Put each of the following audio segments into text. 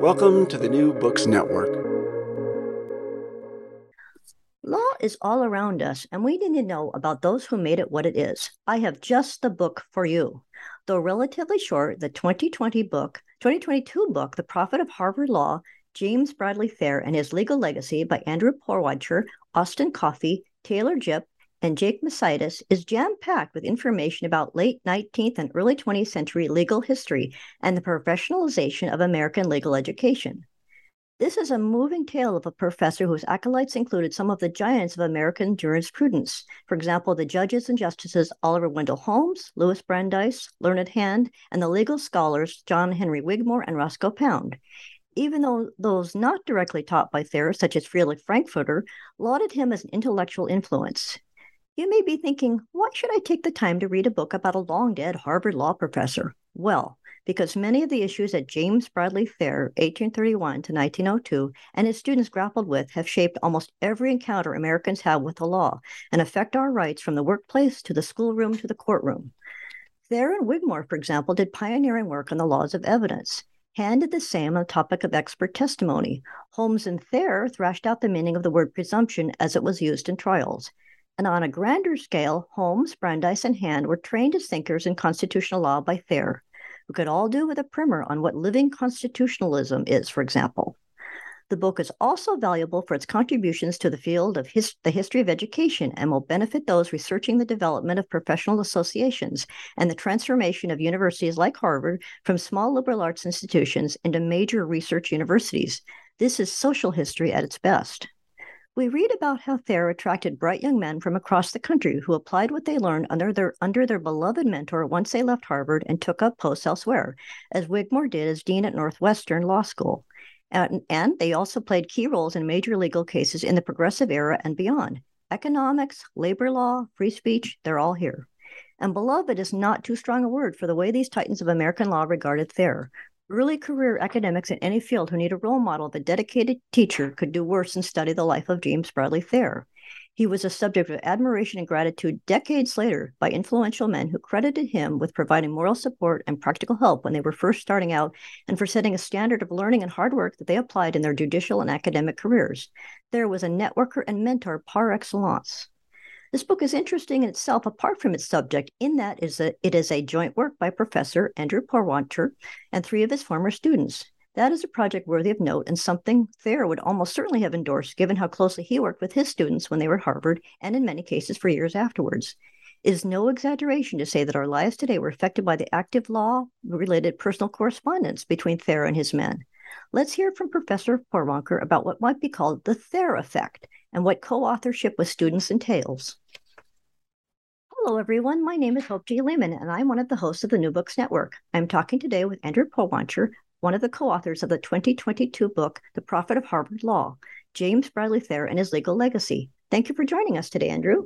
Welcome to the New Books Network. Law is all around us, and we need to know about those who made it what it is. I have just the book for you. Though relatively short, the 2020 book, 2022 book, The Prophet of Harvard Law, James Bradley Thayer and His Legal Legacy by Andrew Porwancher, Austin Coffey, Taylor Jipp, and Jake Mazeitis is jam packed with information about late 19th and early 20th century legal history and the professionalization of American legal education. This is a moving tale of a professor whose acolytes included some of the giants of American jurisprudence. For example, the judges and justices Oliver Wendell Holmes, Louis Brandeis, Learned Hand, and the legal scholars John Henry Wigmore and Roscoe Pound. Even though those not directly taught by Thayer, such as Friedrich Frankfurter, lauded him as an intellectual influence. You may be thinking, why should I take the time to read a book about a long dead Harvard law professor? Well, because many of the issues that James Bradley Thayer, 1831 to 1902, and his students grappled with have shaped almost every encounter Americans have with the law and affect our rights from the workplace to the schoolroom to the courtroom. Thayer and Wigmore, for example, did pioneering work on the laws of evidence. Hand did the same on the topic of expert testimony. Holmes and Thayer thrashed out the meaning of the word presumption as it was used in trials. And on a grander scale, Holmes, Brandeis, and Hand were trained as thinkers in constitutional law by Thayer, who could all do with a primer on what living constitutionalism is, for example. The book is also valuable for its contributions to the field of his, the history of education and will benefit those researching the development of professional associations and the transformation of universities like Harvard from small liberal arts institutions into major research universities. This is social history at its best we read about how Thayer attracted bright young men from across the country who applied what they learned under their under their beloved mentor once they left Harvard and took up posts elsewhere, as Wigmore did as dean at Northwestern Law School. And, and they also played key roles in major legal cases in the progressive era and beyond. Economics, labor law, free speech, they're all here. And beloved is not too strong a word for the way these titans of American law regarded Thayer, Early career academics in any field who need a role model, the dedicated teacher could do worse than study the life of James Bradley Thayer. He was a subject of admiration and gratitude decades later by influential men who credited him with providing moral support and practical help when they were first starting out and for setting a standard of learning and hard work that they applied in their judicial and academic careers. There was a networker and mentor par excellence. This book is interesting in itself, apart from its subject, in that is a, it is a joint work by Professor Andrew Porwancher and three of his former students. That is a project worthy of note and something Thayer would almost certainly have endorsed, given how closely he worked with his students when they were at Harvard and in many cases for years afterwards. It is no exaggeration to say that our lives today were affected by the active law related personal correspondence between Thayer and his men. Let's hear from Professor Porwancher about what might be called the Thayer effect and what co authorship with students entails. Hello, everyone. My name is Hope G. Lehman, and I'm one of the hosts of the New Books Network. I'm talking today with Andrew Porwancher, one of the co authors of the 2022 book, The Prophet of Harvard Law James Bradley Thayer and His Legal Legacy. Thank you for joining us today, Andrew.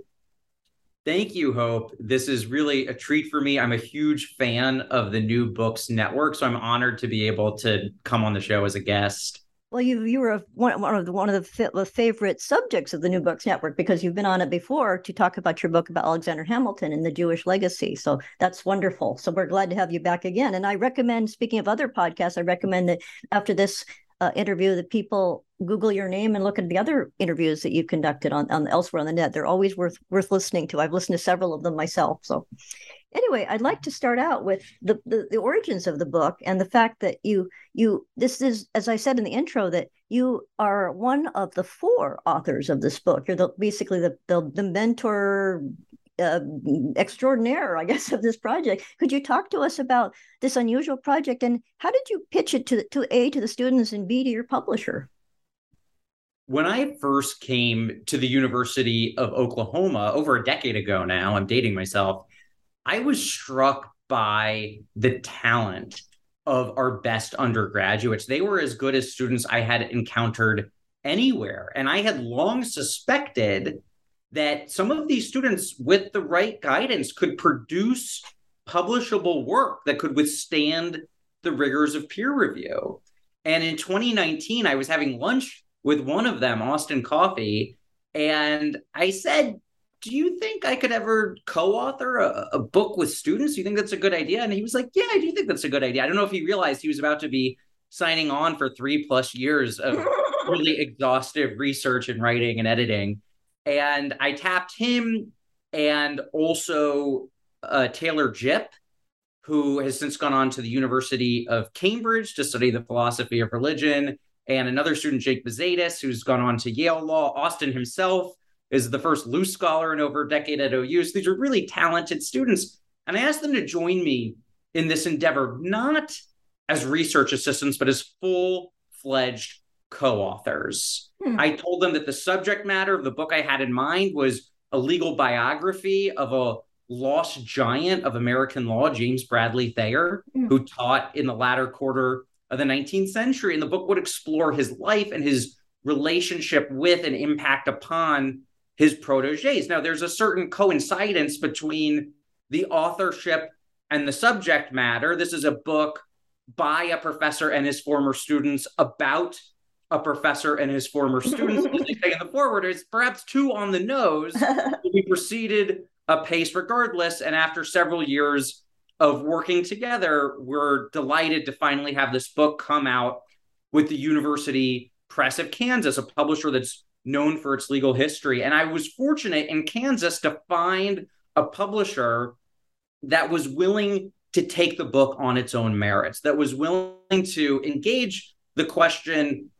Thank you, Hope. This is really a treat for me. I'm a huge fan of the New Books Network, so I'm honored to be able to come on the show as a guest. Well, you you were one, one of the one of the, the favorite subjects of the New Books Network because you've been on it before to talk about your book about Alexander Hamilton and the Jewish legacy. So that's wonderful. So we're glad to have you back again. And I recommend, speaking of other podcasts, I recommend that after this uh, interview that people Google your name and look at the other interviews that you've conducted on, on elsewhere on the net. They're always worth worth listening to. I've listened to several of them myself. So anyway, I'd like to start out with the, the, the origins of the book and the fact that you you this is as I said in the intro that you are one of the four authors of this book. You're the, basically the, the the mentor uh, extraordinaire, I guess, of this project. Could you talk to us about this unusual project and how did you pitch it to to a to the students and b to your publisher? When I first came to the University of Oklahoma over a decade ago now, I'm dating myself. I was struck by the talent of our best undergraduates. They were as good as students I had encountered anywhere. And I had long suspected that some of these students with the right guidance could produce publishable work that could withstand the rigors of peer review. And in 2019, I was having lunch with one of them, Austin Coffey, and I said, Do you think I could ever co author a, a, book with students? Do you think that's a good idea? And he was like, Yeah, I do think that's a good idea. I don't know if he realized he was about to be signing on for three plus years of really exhaustive research and writing and editing. And I tapped him and also uh, Taylor Jipp, who has since gone on to the University of Cambridge to study the philosophy of religion, and another student, Jake Mazeitis, who's gone on to Yale Law. Austin himself is the first Luce scholar in over a decade at OU. So these are really talented students. And I asked them to join me in this endeavor, not as research assistants, but as full fledged co authors. Hmm. I told them that the subject matter of the book I had in mind was a legal biography of a lost giant of American law, James Bradley Thayer, hmm. who taught in the latter quarter of the 19th century. And the book would explore his life and his relationship with and impact upon his proteges. Now, there's a certain coincidence between the authorship and the subject matter. This is a book by a professor and his former students about a professor and his former students, as they say in the forward, is perhaps too on the nose. we proceeded apace regardless. And after several years of working together, we're delighted to finally have this book come out with the University Press of Kansas, a publisher that's known for its legal history. And I was fortunate in Kansas to find a publisher that was willing to take the book on its own merits, that was willing to engage the question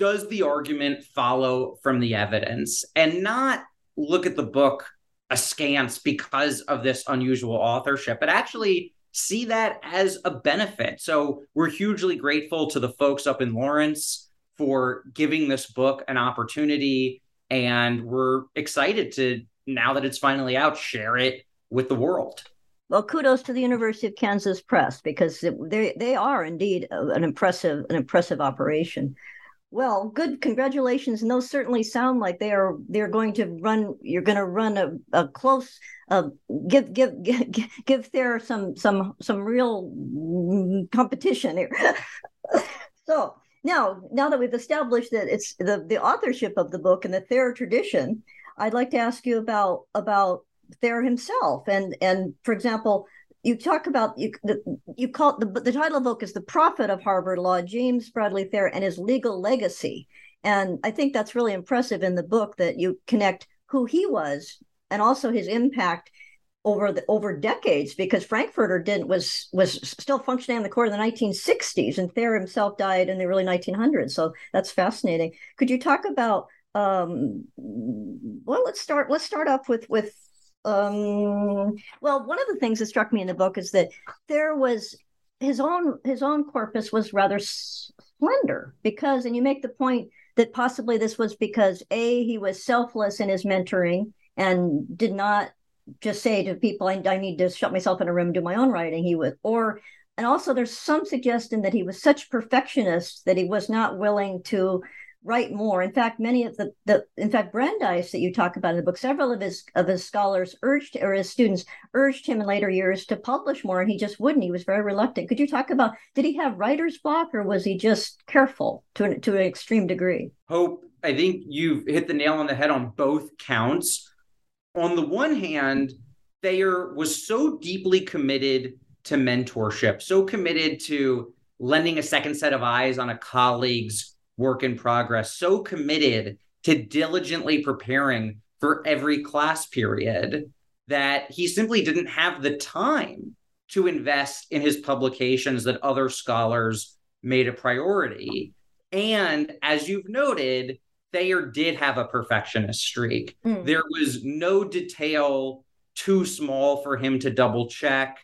does the argument follow from the evidence and not look at the book askance because of this unusual authorship, but actually see that as a benefit. So we're hugely grateful to the folks up in Lawrence for giving this book an opportunity. And we're excited to, now that it's finally out, share it with the world. Well, kudos to the University of Kansas Press because they they are indeed an impressive an impressive operation. Well, good. Congratulations. And those certainly sound like they are they're going to run you're going to run a, a close uh, give, give give give there some some some real competition here. so now now that we've established that it's the the authorship of the book and the Thayer tradition, I'd like to ask you about about Thayer himself and and for example you talk about you you call the the title of the book is the prophet of Harvard Law, James Bradley Thayer, and his legal legacy. And I think that's really impressive in the book that you connect who he was and also his impact over the over decades because Frankfurter didn't was was still functioning in the court in the 1960s and Thayer himself died in the early 1900s. So that's fascinating. Could you talk about um well let's start let's start off with with um well one of the things that struck me in the book is that there was his own his own corpus was rather slender because and you make the point that possibly this was because a he was selfless in his mentoring and did not just say to people I, I need to shut myself in a room and do my own writing. He would or and also there's some suggestion that he was such perfectionist that he was not willing to write more. In fact, many of the, the in fact Brandeis that you talk about in the book, several of his of his scholars urged or his students urged him in later years to publish more, and he just wouldn't. He was very reluctant. Could you talk about did he have writer's block or was he just careful to an, to an extreme degree? Hope, I think you've hit the nail on the head on both counts. On the one hand, Thayer was so deeply committed to mentorship, so committed to lending a second set of eyes on a colleague's work in progress, so committed to diligently preparing for every class period that he simply didn't have the time to invest in his publications that other scholars made a priority. And as you've noted, Thayer did have a perfectionist streak. Mm. There was no detail too small for him to double check,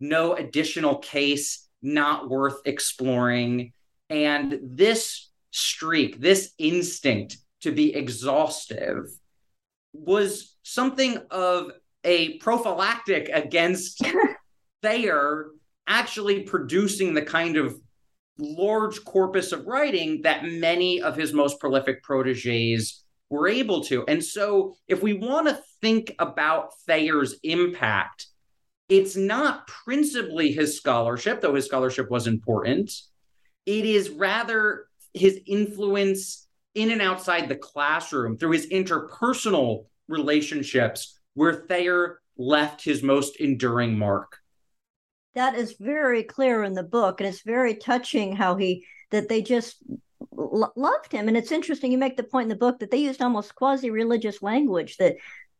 no additional case not worth exploring. And this streak, this instinct to be exhaustive, was something of a prophylactic against Thayer actually producing the kind of large corpus of writing that many of his most prolific proteges were able to. And so, if we want to think about Thayer's impact, it's not principally his scholarship, though his scholarship was important. It is rather his influence in and outside the classroom through his interpersonal relationships where Thayer left his most enduring mark. That is very clear in the book, and it's very touching how he that they just loved him. And it's interesting you make the point in the book that they used almost quasi-religious language that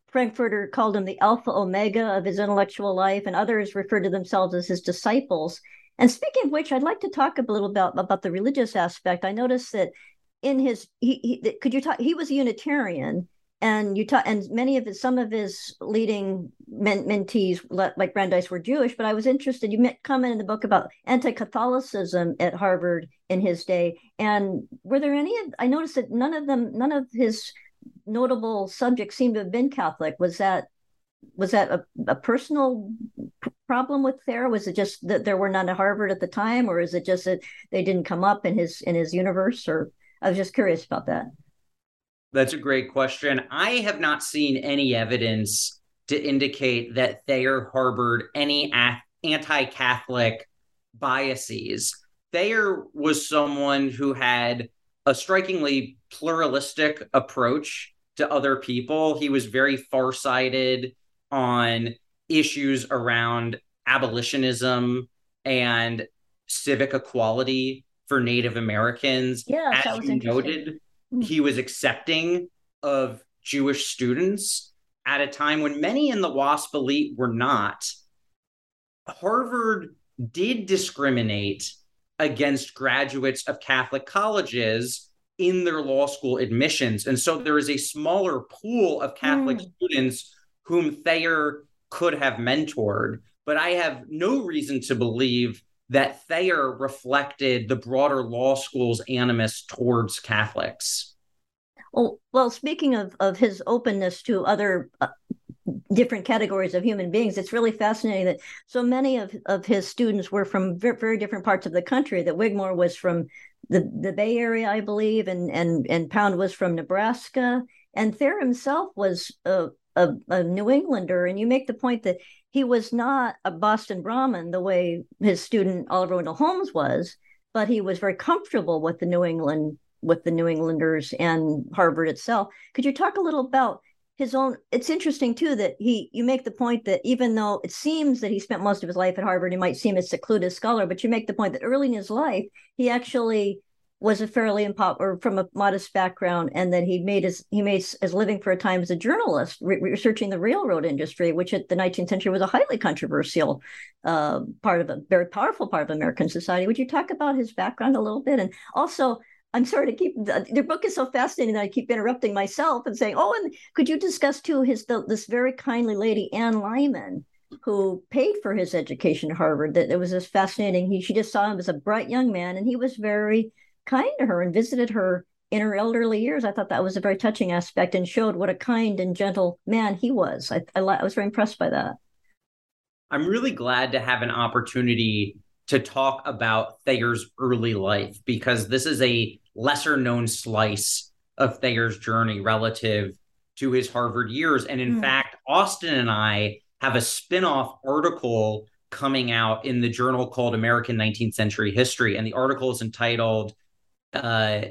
Frankfurter called him the alpha omega of his intellectual life, and others referred to themselves as his disciples. And speaking of which, I'd like to talk a little about about the religious aspect. I noticed that in his he, he could you talk he was a Unitarian, and you talk and many of his some of his leading men, mentees like Brandeis were Jewish. But I was interested. You comment in the book about anti-Catholicism at Harvard in his day, and were there any? I noticed that none of them, none of his notable subjects seem to have been Catholic. Was that was that a, a personal problem with Thayer? Was it just that there were none at Harvard at the time, or is it just that they didn't come up in his in his universe? Or I was just curious about that. That's a great question. I have not seen any evidence to indicate that Thayer harbored any anti-Catholic biases. Thayer was someone who had a strikingly pluralistic approach to other people. He was very farsighted on issues around abolitionism and civic equality for Native Americans. Yeah, As that was you noted, mm. he was accepting of Jewish students at a time when many in the WASP elite were not. Harvard did discriminate against graduates of Catholic colleges in their law school admissions. And so there is a smaller pool of Catholic mm. students whom Thayer could have mentored. But I have no reason to believe that Thayer reflected the broader law school's animus towards Catholics. Well, well, speaking of, of his openness to other uh, different categories of human beings. It's really fascinating that so many of, of his students were from very, very different parts of the country. That Wigmore was from the, the Bay Area, I believe, and and and Pound was from Nebraska, and Thayer himself was a, a, a New Englander. And you make the point that he was not a Boston Brahmin the way his student Oliver Wendell Holmes was, but he was very comfortable with the New England with the New Englanders and Harvard itself. Could you talk a little about his own it's interesting too that he you make the point that even though it seems that he spent most of his life at harvard he might seem a secluded scholar but you make the point that early in his life he actually was a fairly or from a modest background and that he made his he made his living for a time as a journalist re- researching the railroad industry which at the 19th century was a highly controversial uh, part of a very powerful part of american society would you talk about his background a little bit and also I'm sorry to keep the, book is so fascinating that I keep interrupting myself and saying, "Oh, and could you discuss too his the, this very kindly lady Anne Lyman, who paid for his education at Harvard? That it was this fascinating. He she just saw him as a bright young man, and he was very kind to her and visited her in her elderly years. I thought that was a very touching aspect and showed what a kind and gentle man he was. I, I, I was very impressed by that. I'm really glad to have an opportunity to talk about Thayer's early life because this is a lesser known slice of Thayer's journey relative to his Harvard years. And in mm. fact, Austin and I have a spin off article coming out in the journal called American 19th Century History. And the article is entitled uh,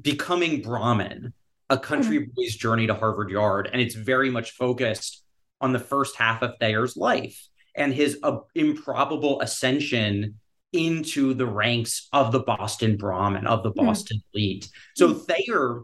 Becoming Brahmin A Country mm. Boy's Journey to Harvard Yard. And it's very much focused on the first half of Thayer's life and his uh, improbable ascension into the ranks of the Boston Brahmin, of the hmm. Boston mm. elite. So mm. Thayer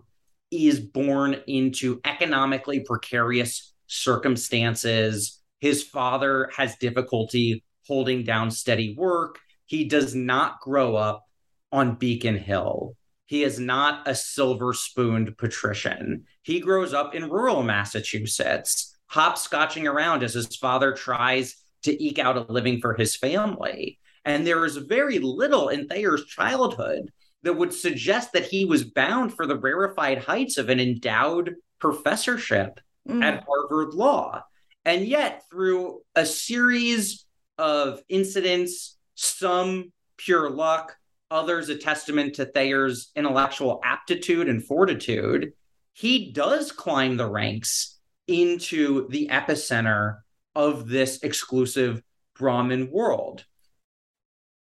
is born into economically precarious circumstances. His father has difficulty holding down steady work. He does not grow up on Beacon Hill. He is not a silver spooned patrician. He grows up in rural Massachusetts, hopscotching around as his father tries to eke out a living for his family. And there is very little in Thayer's childhood that would suggest that he was bound for the rarefied heights of an endowed professorship mm. at Harvard Law. And yet, through a series of incidents, some pure luck, others a testament to Thayer's intellectual aptitude and fortitude, he does climb the ranks into the epicenter of this exclusive Brahmin world.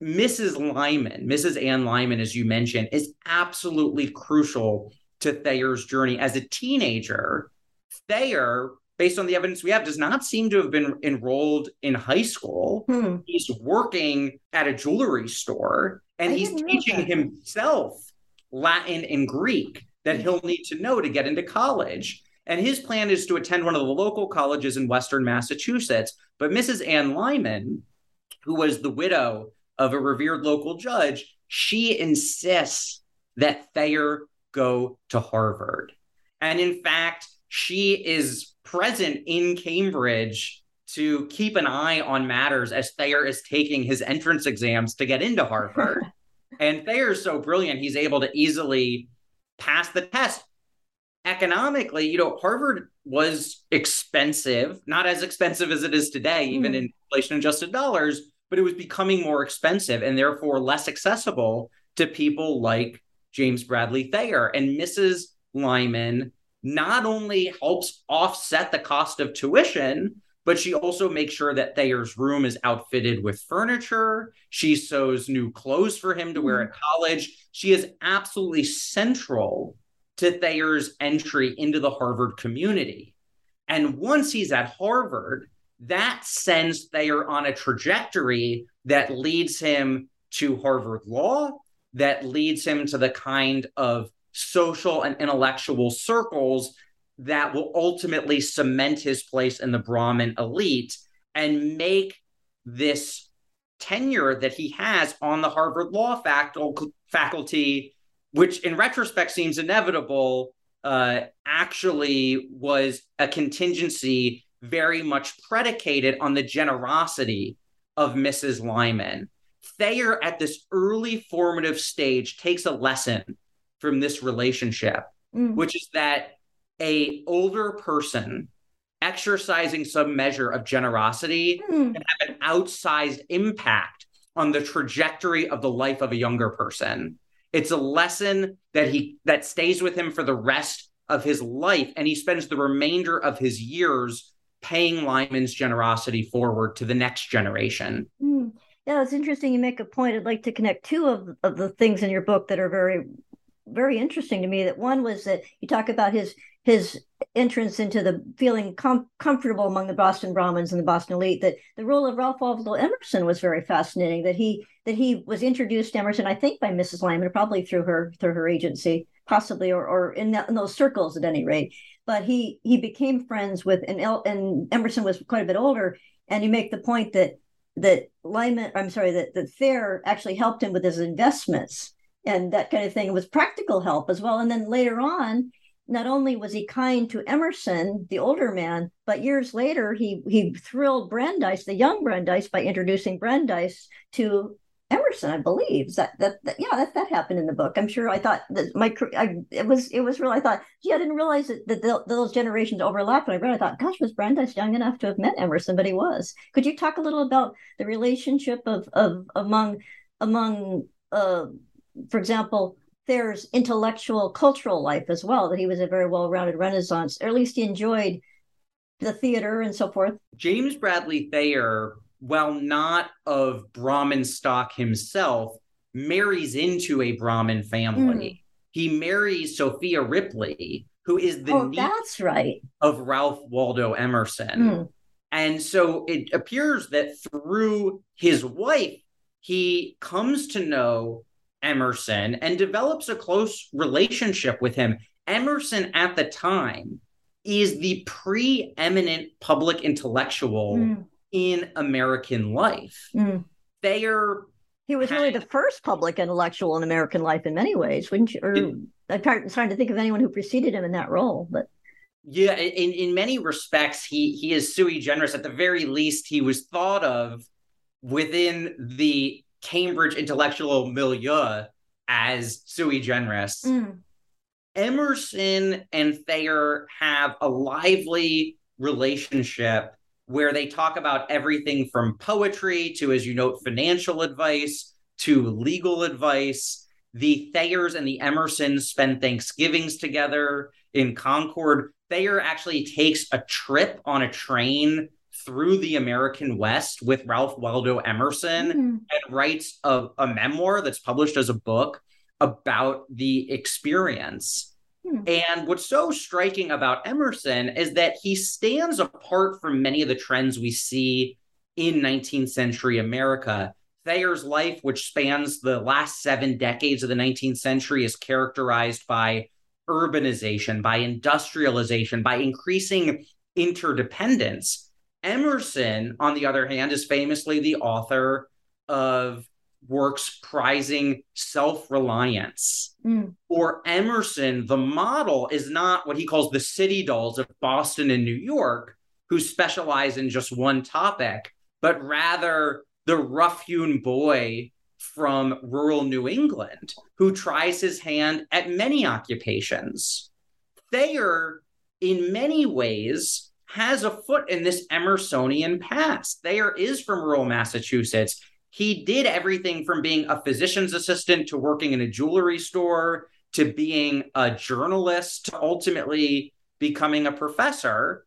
Mrs. Lyman, Mrs. Anne Lyman, as you mentioned, is absolutely crucial to Thayer's journey. As a teenager, Thayer, based on the evidence we have, does not seem to have been enrolled in high school. Hmm. He's working at a jewelry store and I he's teaching himself Latin and Greek that he'll need to know to get into college. And his plan is to attend one of the local colleges in Western Massachusetts. But Mrs. Anne Lyman, who was the widow of a revered local judge, she insists that Thayer go to Harvard. And in fact, she is present in Cambridge to keep an eye on matters as Thayer is taking his entrance exams to get into Harvard. and Thayer is so brilliant, he's able to easily pass the test. Economically, you know, Harvard was expensive, not as expensive as it is today, even mm. in inflation adjusted dollars, but it was becoming more expensive and therefore less accessible to people like James Bradley Thayer. And Mrs. Lyman not only helps offset the cost of tuition, but she also makes sure that Thayer's room is outfitted with furniture. She sews new clothes for him to wear mm-hmm. at college. She is absolutely central to Thayer's entry into the Harvard community. And once he's at Harvard, that sends Thayer on a trajectory that leads him to Harvard Law, that leads him to the kind of social and intellectual circles that will ultimately cement his place in the Brahmin elite and make this tenure that he has on the Harvard Law faculty, which in retrospect seems inevitable, uh, actually was a contingency very much predicated on the generosity of Mrs. Lyman. Thayer, at this early formative stage, takes a lesson from this relationship, mm. which is that a older person exercising some measure of generosity mm. can have an outsized impact on the trajectory of the life of a younger person. It's a lesson that he that stays with him for the rest of his life, and he spends the remainder of his years paying Lyman's generosity forward to the next generation. Mm. Yeah, it's interesting. You make a point. I'd like to connect two of, of the things in your book that are very, very interesting to me. That one was that you talk about his his entrance into the feeling com- comfortable among the Boston Brahmins and the Boston elite. That the role of Ralph Waldo Emerson was very fascinating. That he that he was introduced to Emerson, I think, by Mrs. Lyman, probably through her through her agency, possibly, or or in, in those circles at any rate but he he became friends with and El, and Emerson was quite a bit older, and you make the point that that Lyman, I'm sorry, that that Thayer actually helped him with his investments and that kind of thing. It was practical help as well. And then later on, not only was he kind to Emerson, the older man, but years later he he thrilled Brandeis, the young Brandeis, by introducing Brandeis to Emerson, I believe. Is that, that, that yeah, that, that happened in the book. I'm sure I thought that my I, it was it was real. I thought, gee, I didn't realize that, that the, those generations overlapped. When I read, I thought, gosh, was Brandeis young enough to have met Emerson? But he was. Could you talk a little about the relationship of of among among, uh, for example, Thayer's intellectual cultural life as well, that he was a very well rounded Renaissance, or at least he enjoyed the theater and so forth. James Bradley Thayer, while not of Brahmin stock himself, marries into a Brahmin family. Mm. He marries Sophia Ripley, who is the oh, that's right of Ralph Waldo Emerson. Mm. And so it appears that through his wife, he comes to know Emerson and develops a close relationship with him. Emerson at the time is the preeminent public intellectual mm. in American life. Mm. Thayer he was really the first public intellectual in American life in many ways, wouldn't you? Or it, I'm trying to think of anyone who preceded him in that role, but yeah, in, in many respects, he he is sui generis. At the very least, he was thought of within the Cambridge intellectual milieu as sui generis. Mm. Emerson and Thayer have a lively relationship where they talk about everything from poetry to, as you note, financial advice to legal advice. The Thayers and the Emersons spend Thanksgivings together in Concord. Thayer actually takes a trip on a train through the American West with Ralph Waldo Emerson mm-hmm. and writes a, a memoir that's published as a book about the experience. Hmm. And what's so striking about Emerson is that he stands apart from many of the trends we see in 19th century America. Thayer's life, which spans the last seven decades of the 19th century, is characterized by urbanization, by industrialization, by increasing interdependence. Emerson, on the other hand, is famously the author of works prizing self reliance. Mm. For Emerson, the model is not what he calls the city dolls of Boston and New York, who specialize in just one topic, but rather the rough hewn boy from rural New England who tries his hand at many occupations. Thayer, in many ways, has a foot in this Emersonian past. Thayer is from rural Massachusetts he did everything from being a physician's assistant to working in a jewelry store to being a journalist to ultimately becoming a professor.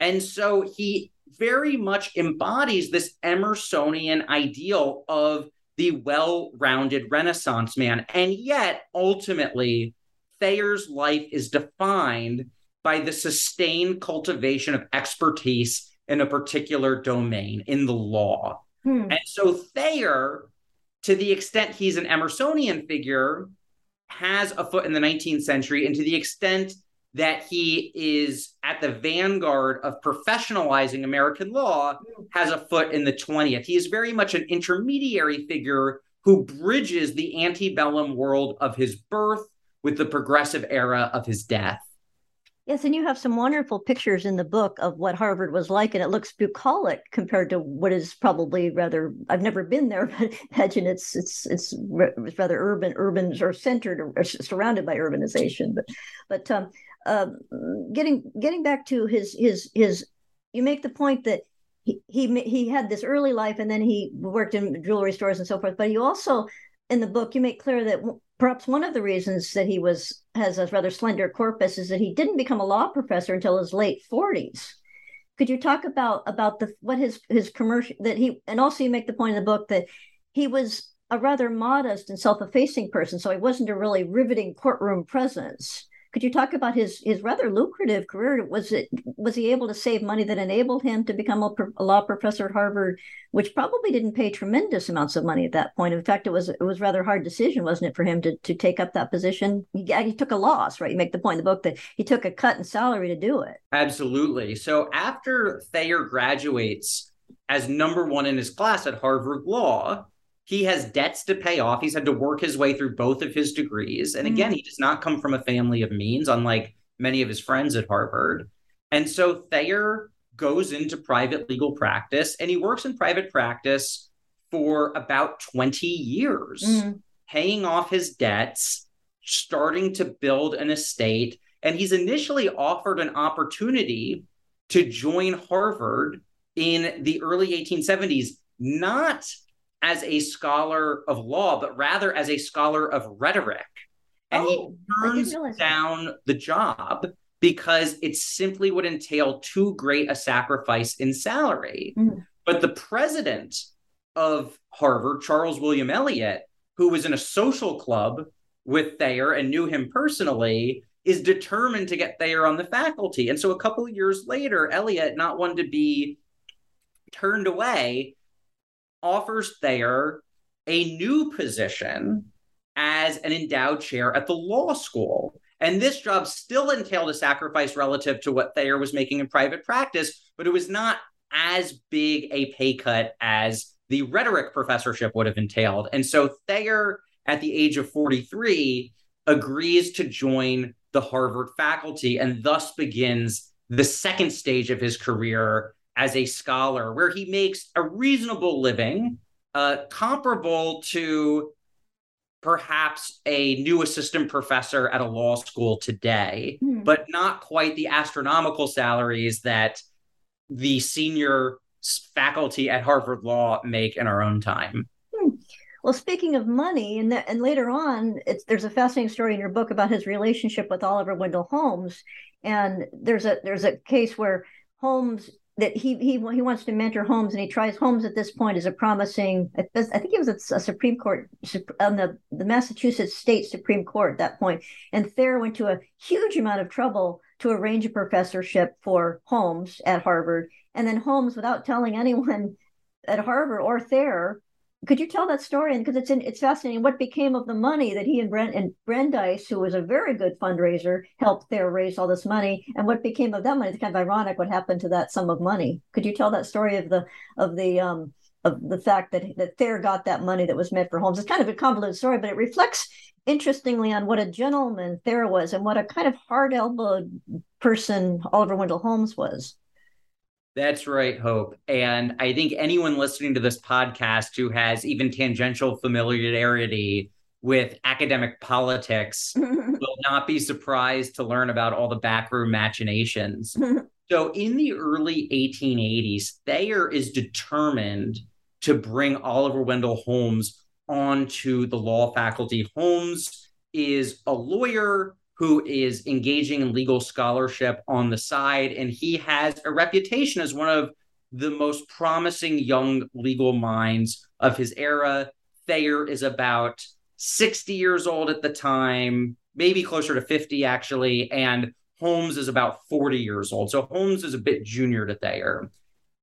And so he very much embodies this Emersonian ideal of the well rounded Renaissance man. And yet, ultimately, Thayer's life is defined by the sustained cultivation of expertise in a particular domain in the law. Hmm. And so Thayer, to the extent he's an Emersonian figure, has a foot in the 19th century, and to the extent that he is at the vanguard of professionalizing American law, has a foot in the 20th. He is very much an intermediary figure who bridges the antebellum world of his birth with the progressive era of his death. Yes, and you have some wonderful pictures in the book of what Harvard was like, and it looks bucolic compared to what is probably rather. I've never been there, but imagine it's it's it's, rather urban, urban or centered or surrounded by urbanization. But but um, uh, getting getting back to his his his, you make the point that he he he had this early life, and then he worked in jewelry stores and so forth. But you also in the book you make clear that perhaps one of the reasons that he was has a rather slender corpus is that he didn't become a law professor until his late 40s could you talk about about the what his his commercial that he and also you make the point in the book that he was a rather modest and self-effacing person so he wasn't a really riveting courtroom presence could you talk about his his rather lucrative career? Was it was he able to save money that enabled him to become a, a, law professor at Harvard, which probably didn't pay tremendous amounts of money at that point? In fact, it was it was rather hard decision, wasn't it, for him to to take up that position? He, he took a loss, right? You make the point in the book that he took a cut in salary to do it. Absolutely. So after Thayer graduates as number one in his class at Harvard Law, he has debts to pay off. He's had to work his way through both of his degrees. And again, mm. he does not come from a family of means, unlike many of his friends at Harvard. And so Thayer goes into private legal practice and he works in private practice for about 20 years, mm. paying off his debts, starting to build an estate. And he's initially offered an opportunity to join Harvard in the early 1870s, not as a scholar of law, but rather as a scholar of rhetoric. And Oh, he turns that. down the job because it simply would entail too great a sacrifice in salary. Mhm. But the president of Harvard, Charles William Eliot, who was in a social club with Thayer and knew him personally, is determined to get Thayer on the faculty. And so a couple of years later, Eliot, not one to be turned away, offers Thayer a new position as an endowed chair at the law school. And this job still entailed a sacrifice relative to what Thayer was making in private practice, but it was not as big a pay cut as the rhetoric professorship would have entailed. And so Thayer, at the age of 43, agrees to join the Harvard faculty and thus begins the second stage of his career as a scholar, where he makes a reasonable living, uh, comparable to perhaps a new assistant professor at a law school today, Hmm. but not quite the astronomical salaries that the senior faculty at Harvard Law make in our own time. Well, speaking of money, and that, and later on, it's there's a fascinating story in your book about his relationship with Oliver Wendell Holmes, and there's a there's a case where Holmes that he he he wants to mentor Holmes, and he tries Holmes at this point as a promising. I think he was a Supreme Court on the the Massachusetts State Supreme Court at that point, and Thayer went to a huge amount of trouble to arrange a professorship for Holmes at Harvard, and then Holmes, without telling anyone at Harvard or Thayer, could you tell that story? And because it's in, it's fascinating. What became of the money that he and Brent and Brandeis, who was a very good fundraiser, helped Thayer raise all this money, and what became of that money? It's kind of ironic what happened to that sum of money. Could you tell that story of the of the um of the fact that that Thayer got that money that was meant for Holmes? It's kind of a convoluted story, but it reflects interestingly on what a gentleman Thayer was and what a kind of hard elbowed person Oliver Wendell Holmes was. That's right, Hope. And I think anyone listening to this podcast who has even tangential familiarity with academic politics will not be surprised to learn about all the backroom machinations. so, in the early 1880s, Thayer is determined to bring Oliver Wendell Holmes onto the law faculty. Holmes is a lawyer who is engaging in legal scholarship on the side, and he has a reputation as one of the most promising young legal minds of his era. Thayer is about 60 years old at the time, maybe closer to 50 actually, and Holmes is about 40 years old. So Holmes is a bit junior to Thayer.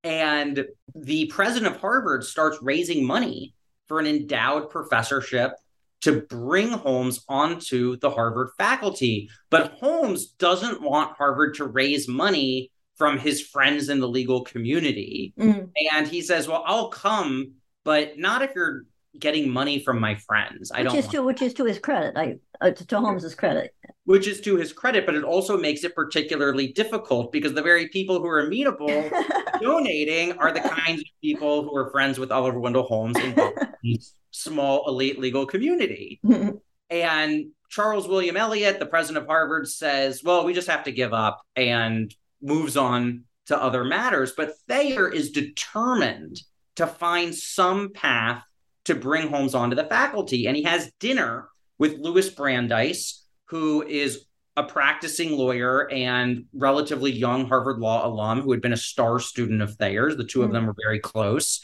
And the president of Harvard starts raising money for an endowed professorship to bring Holmes onto the Harvard faculty. But Holmes doesn't want Harvard to raise money from his friends in the legal community. Mm. And he says, Well, I'll come, but not if you're getting money from my friends. I which don't is to which is to his credit. I uh, to, to Holmes's credit. which is to his credit, but it also makes it particularly difficult because the very people who are amenable donating are the kinds of people who are friends with Oliver Wendell Holmes in small elite legal community. Mm-hmm. And Charles William Eliot, the president of Harvard, says, well, we just have to give up and moves on to other matters. But Thayer is determined to find some path to bring Holmes onto the faculty. And he has dinner with Louis Brandeis, who is a practicing lawyer and relatively young Harvard Law alum who had been a star student of Thayer's. The 2 of mm-hmm. them were very close.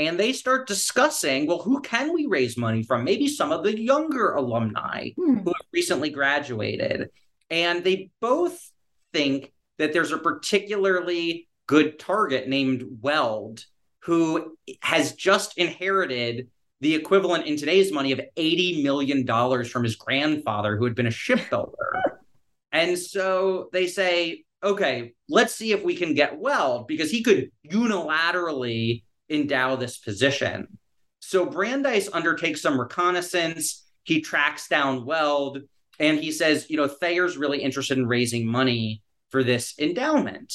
And they start discussing, well, who can we raise money from? Maybe some of the younger alumni Hmm. who have recently graduated. And they both think that there's a particularly good target named Weld who has just inherited the equivalent in today's money of $80 million from his grandfather, who had been a shipbuilder. and so they say, okay, let's see if we can get Weld because he could unilaterally endow this position. So Brandeis undertakes some reconnaissance. He tracks down Weld and he says, you know, Thayer's really interested in raising money for this endowment.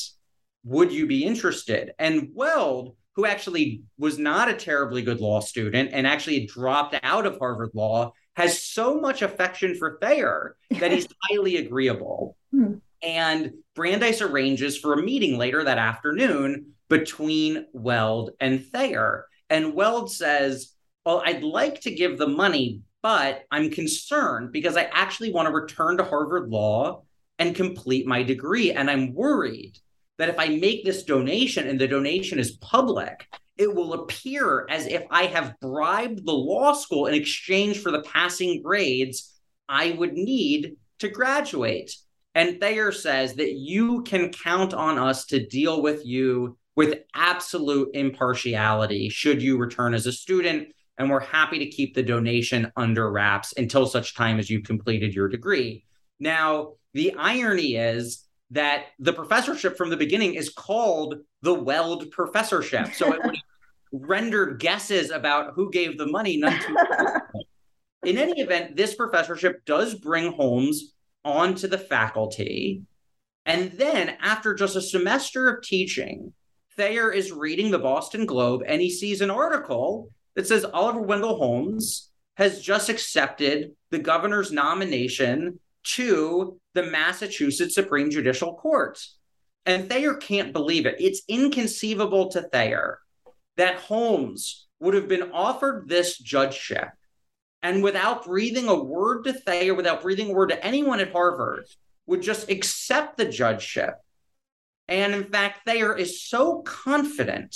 Would you be interested? And Weld, who actually was not a terribly good law student and actually dropped out of Harvard Law, has so much affection for Thayer that he's highly agreeable. Hmm. And Brandeis arranges for a meeting later that afternoon between Weld and Thayer. And Weld says, well, I'd like to give the money, but I'm concerned because I actually want to return to Harvard Law and complete my degree. And I'm worried that if I make this donation and the donation is public, it will appear as if I have bribed the law school in exchange for the passing grades I would need to graduate. And Thayer says that you can count on us to deal with you with absolute impartiality should you return as a student. And we're happy to keep the donation under wraps until such time as you've completed your degree. Now, the irony is that the professorship from the beginning is called the Weld Professorship. So it would rendered guesses about who gave the money none too In any event, this professorship does bring Holmes onto the faculty. And then, after just a semester of teaching, Thayer is reading the Boston Globe and he sees an article that says Oliver Wendell Holmes has just accepted the governor's nomination to the Massachusetts Supreme Judicial Court. And Thayer can't believe it. It's inconceivable to Thayer that Holmes would have been offered this judgeship and without breathing a word to Thayer, without breathing a word to anyone at Harvard, would just accept the judgeship. And in fact, Thayer is so confident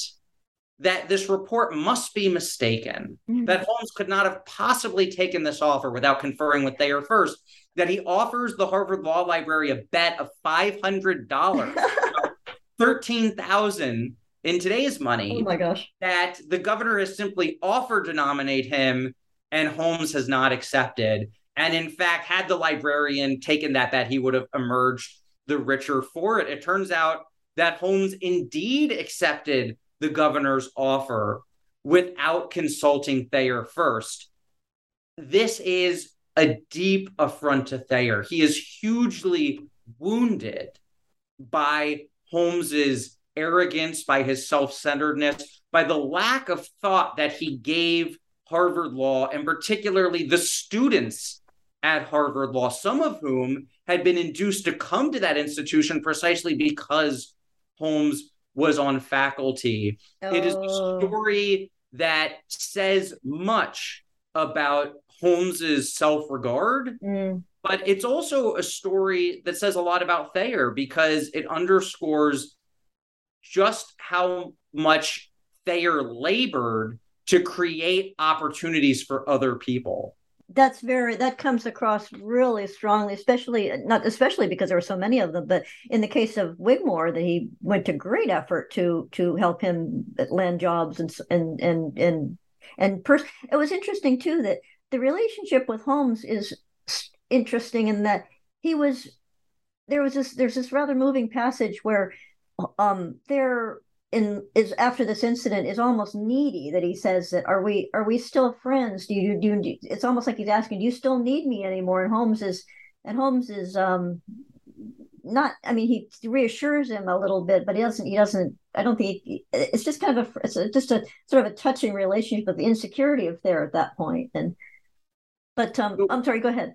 that this report must be mistaken, mm-hmm. that Holmes could not have possibly taken this offer without conferring with Thayer first, that he offers the Harvard Law Library a bet of $500, 13000 in today's money. Oh my gosh. That the governor has simply offered to nominate him and Holmes has not accepted. And in fact, had the librarian taken that bet, he would have emerged the richer for it. It turns out that Holmes indeed accepted the governor's offer without consulting Thayer first. This is a deep affront to Thayer. He is hugely wounded by Holmes's arrogance, by his self centeredness, by the lack of thought that he gave Harvard Law, and particularly the students at Harvard Law, some of whom had been induced to come to that institution precisely because Holmes was on faculty. Oh. It is a oh. story that says much about Holmes's self-regard, mm. but it's also a story that says a lot about Thayer because it underscores just how much Thayer labored to create opportunities for other people that's very that comes across really strongly especially not especially because there were so many of them but in the case of wigmore that he went to great effort to to help him land jobs and and and and and pers- it was interesting too that the relationship with holmes is interesting in that he was there was this there's this rather moving passage where um they're in is after this incident is almost needy that he says that are we are we still friends? Do you do, do it's almost like he's asking do you still need me anymore? And holmes is and holmes is um not i mean he reassures him a little bit but he doesn't he doesn't i don't think he, it's just kind of a it's a, just a sort of a touching relationship with the insecurity of Thayer at that point and but um i'm sorry go ahead.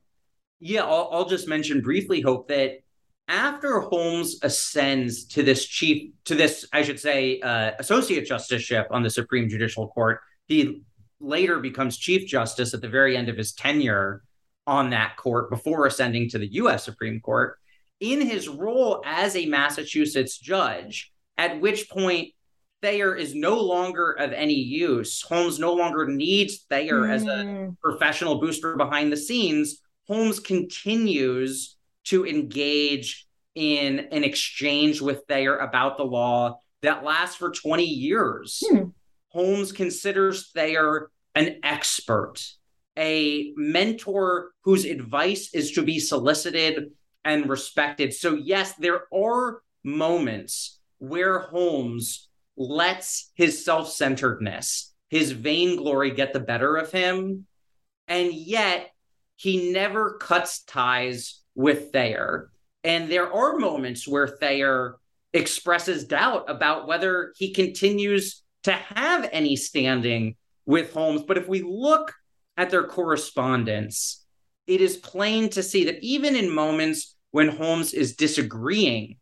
Yeah I'll, I'll just mention briefly hope that after Holmes ascends to this chief, to this, I should say, uh, associate justiceship on the Supreme Judicial Court, he later becomes chief justice at the very end of his tenure on that court before ascending to the U.S. Supreme Court. In his role as a Massachusetts judge, at which point Thayer is no longer of any use. Holmes no longer needs Thayer mm. as a hmm. professional booster behind the scenes. Holmes continues to engage in an exchange with Thayer about the law that lasts for 20 years. Hmm. Holmes considers Thayer an expert, a mentor whose advice is to be solicited and respected. So, yes, there are moments where Holmes lets his self centeredness, his vainglory get the better of him. And yet, he never cuts ties with Thayer. And there are moments where Thayer expresses doubt about whether he continues to have any standing with Holmes. But if we look at their correspondence, it is plain to see that even in moments when Holmes is disagreeing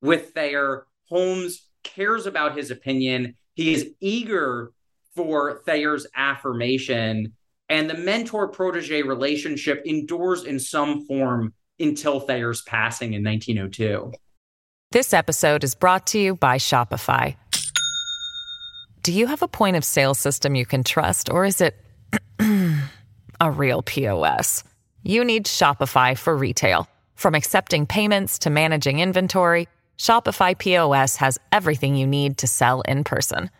with Thayer, Holmes cares about his opinion. He is eager for Thayer's affirmation, and the mentor protege relationship endures in some form until Thayer's passing in 1902. This episode is brought to you by Shopify. Do you have a point of sale system you can trust, or is it a real POS? You need Shopify for retail. From accepting payments to managing inventory, Shopify POS has everything you need to sell in person.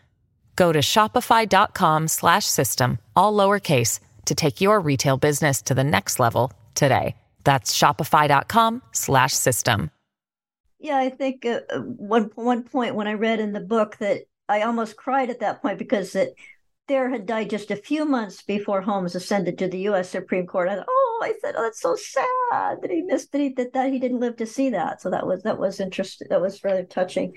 Go to shopify.com/system all lowercase to take your retail business to the next level today. That's shopify.com slash system. Yeah, I think uh, uh, one one point when I read in the book that I almost cried at that point because that Thayer had died just a few months before Holmes ascended to the U.S. Supreme Court. I thought, oh, I said, oh, that's so sad that he missed that he that, that he didn't live to see that. So that was that was interesting. That was rather touching.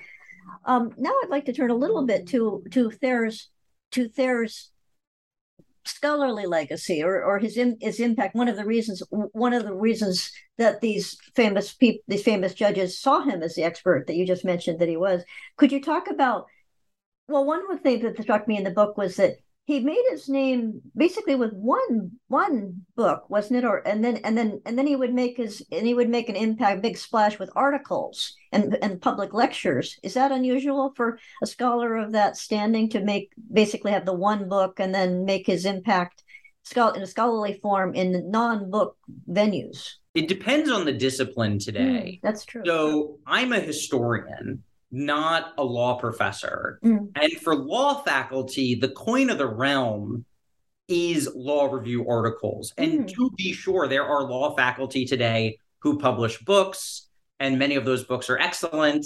Um, now I'd like to turn a little bit to to Thayer's to Thayer's scholarly legacy or, or his in, his impact. One of the reasons one of the reasons that these famous people these famous judges saw him as the expert that you just mentioned that he was. Could you talk about well, one of the things that struck me in the book was that he made his name basically with one one book, wasn't it? Or and then and then and then he would make his and he would make an impact, big splash with articles and and public lectures. Is that unusual for a scholar of that standing to make basically have the one book and then make his impact in a scholarly form in non-book venues? It depends on the discipline today. Mm, that's true. So I'm a historian not a law professor. Mm. And for law faculty, the coin of the realm is law review articles. And mm. to be sure, there are law faculty today who publish books, and many of those books are excellent.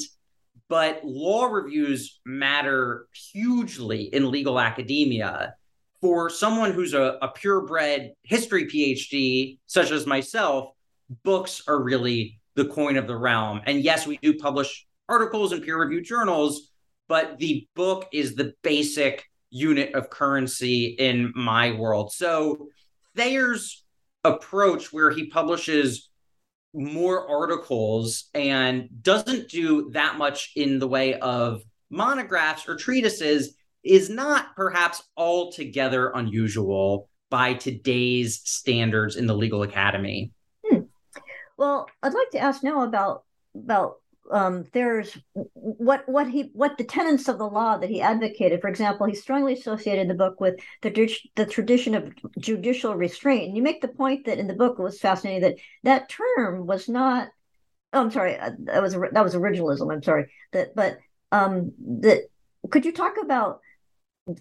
But law reviews matter hugely in legal academia. For someone who's a, a purebred history PhD, such as myself, books are really the coin of the realm. And yes, we do publish articles and peer reviewed journals, but the book is the basic unit of currency in my world. So Thayer's approach, where he publishes more articles and doesn't do that much in the way of monographs or treatises, is not perhaps altogether unusual by today's standards in the legal academy. Hmm. Well, I'd like to ask now about about um, there's what what he what the tenets of the law that he advocated. For example, he strongly associated the book with the the tradition of judicial restraint. And you make the point that in the book it was fascinating that that term was not. Oh, I'm sorry, uh, that was that was originalism. I'm sorry that, but um, that could you talk about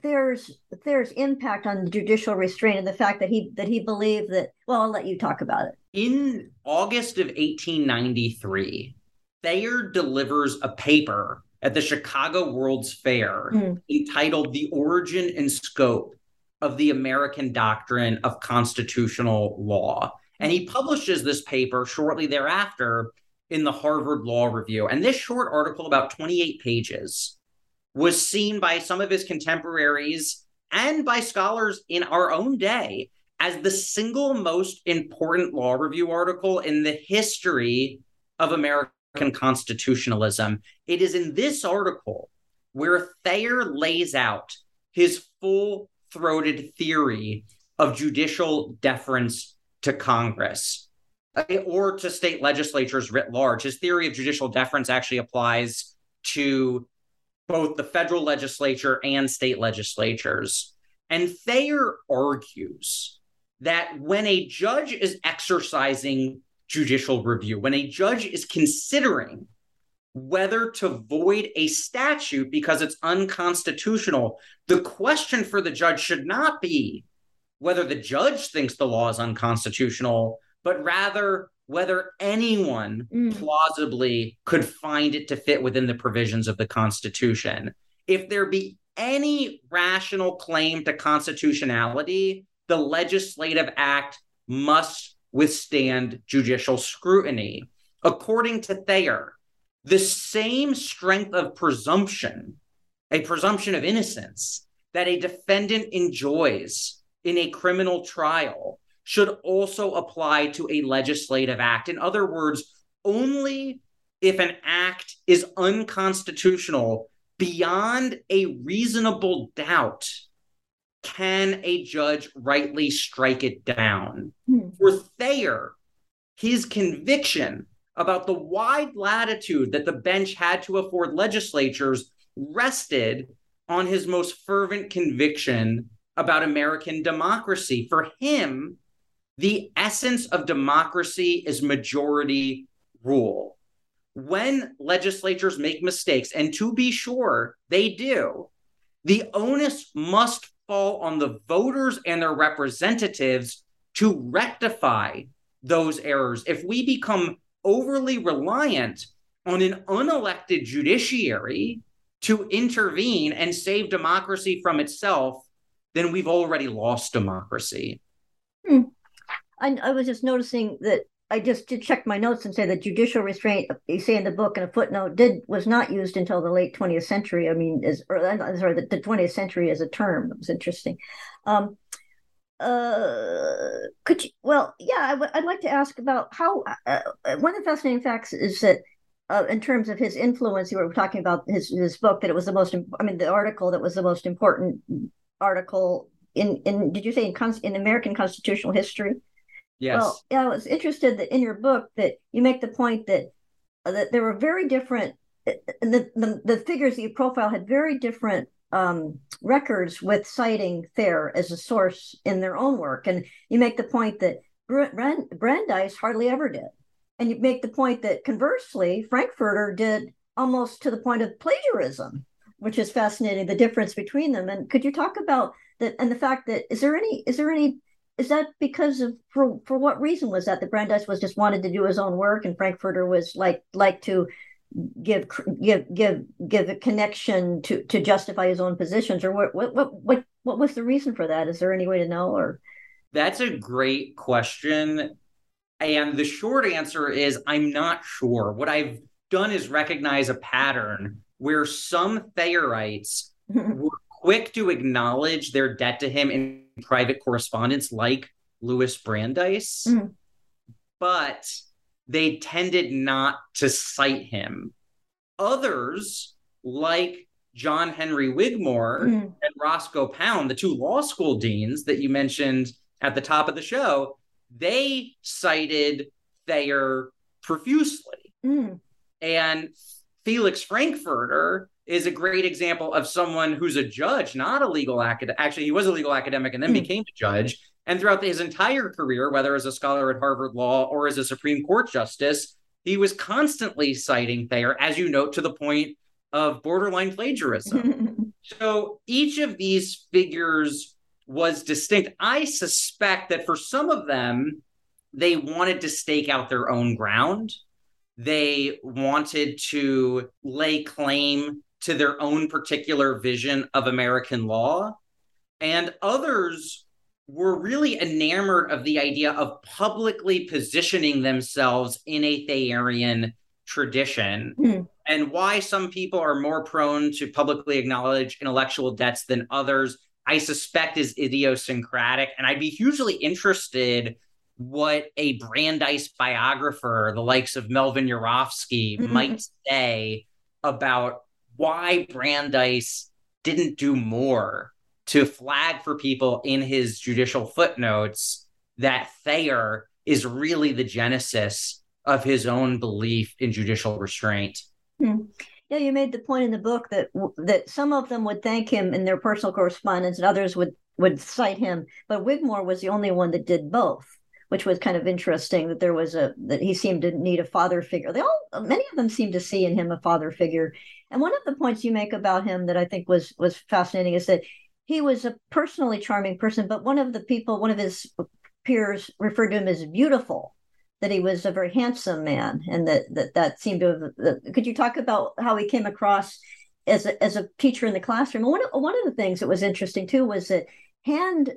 there's Thayer's impact on judicial restraint and the fact that he that he believed that well i'll let you talk about it in august of 1893 Thayer delivers a paper at the Chicago World's Fair mm. entitled The Origin and Scope of the American Doctrine of Constitutional Law. And he publishes this paper shortly thereafter in the Harvard Law Review. And this short article, about 28 pages, was seen by some of his contemporaries and by scholars in our own day as the single most important law review article in the history of American constitutionalism. It is in this article where Thayer lays out his full throated theory of judicial deference to Congress uh, or to state legislatures writ large. His theory of judicial deference actually applies to both the federal legislature and state legislatures. And Thayer argues that when a judge is exercising judicial review. When a judge is considering whether to void a statute because it's unconstitutional, the question for the judge should not be whether the judge thinks the law is unconstitutional, but rather whether anyone mm. plausibly could find it to fit within the provisions of the Constitution. If there be any rational claim to constitutionality, the legislative act must withstand judicial scrutiny. According to Thayer, the same strength of presumption, a presumption of innocence, that a defendant enjoys in a criminal trial should also apply to a legislative act. In other words, only if an act is unconstitutional beyond a reasonable doubt can a judge rightly strike it down? Hmm. For Thayer, his conviction about the wide latitude that the bench had to afford legislatures rested on his most fervent conviction about American democracy. For him, the essence of democracy is majority rule. When legislatures make mistakes, and to be sure, they do, the onus must fall on the voters and their representatives to rectify those errors. If we become overly reliant on an unelected judiciary to intervene and save democracy from itself, then we've already lost democracy. Hmm. I, I, was just noticing that I just did check my notes and say that judicial restraint, you say in the book in a footnote, did was not used until the late 20th century. I mean, is or sorry, the, the 20th century as a term. It was interesting. Um, uh, could you? Well, yeah, i w- I'd like to ask about how. Uh, uh, one of the fascinating facts is that. Uh, in terms of his influence, you were talking about his his book that it was the most. I mean, the article that was the most important article in in. Did you say in in American constitutional history? Yes. Well, yeah, I was interested that in your book that you make the point that uh, that there were very different. The, the the figures that you profile had very different um, records with citing Thayer as a source in their own work. And you make the point that Brand- Brandeis hardly ever did. And you make the point that conversely, Frankfurter did almost to the point of plagiarism, which is fascinating, the difference between them. And could you talk about that and the fact that is there any is there any is that because of for for what reason was that? The Brandeis was just wanted to do his own work and Frankfurter was like like to give give give give a connection to to justify his own positions or what what what what what was the reason for that? Is there any way to know or? That's a great question. And the short answer is i'm not sure. What i've done is recognize a pattern where some thayerites were quick to acknowledge their debt to him in private correspondence like louis brandeis mm. but they tended not to cite him. Others, like John Henry Wigmore mm. and Roscoe Pound, the two law school deans that you mentioned at the top of the show, they cited Thayer profusely. Mm. And Felix Frankfurter is a great example of someone who's a judge, not a legal academic. Actually, he was a legal academic and then mm. became a judge. And throughout his entire career, whether as a scholar at Harvard Law or as a Supreme Court justice, he was constantly citing Thayer, as you note, to the point of borderline plagiarism. so each of these figures was distinct. I suspect that for some of them, they wanted to stake out their own ground. They wanted to lay claim to their own particular vision of American law. And others were really enamored of the idea of publicly positioning themselves in a Thayerian tradition mm. and why some people are more prone to publicly acknowledge intellectual debts than others i suspect is idiosyncratic and i'd be hugely interested what a brandeis biographer the likes of melvin Urofsky mm-hmm. might say about why brandeis didn't do more to flag for people in his judicial footnotes that Thayer is really the genesis of his own belief in judicial restraint. Hmm. Yeah, you made the point in the book that that some of them would thank him in their personal correspondence, and others would would cite him. But Wigmore was the only one that did both, which was kind of interesting. That there was a that he seemed to need a father figure. They all many of them seemed to see in him a father figure. And one of the points you make about him that I think was was fascinating is that he was a personally charming person, but one of the people, one of his peers referred to him as beautiful, that he was a very handsome man. And that that, that seemed to have, could you talk about how he came across as a, as a teacher in the classroom? One of, one of the things that was interesting too was that Hand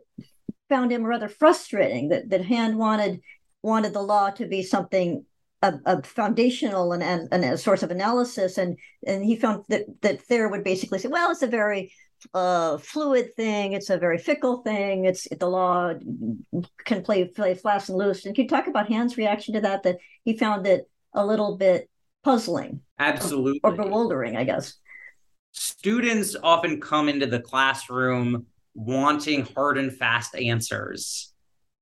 found him rather frustrating, that, that Hand wanted wanted the law to be something a, a, foundational and, and, and, a source of analysis and and he found that that Thayer would basically say well it's a very a fluid thing. It's a very fickle thing. It's the law can play play fast and loose. And can you talk about Hand's reaction to that? That he found it a little bit puzzling, absolutely, or, or bewildering, I guess. Students often come into the classroom wanting hard and fast answers.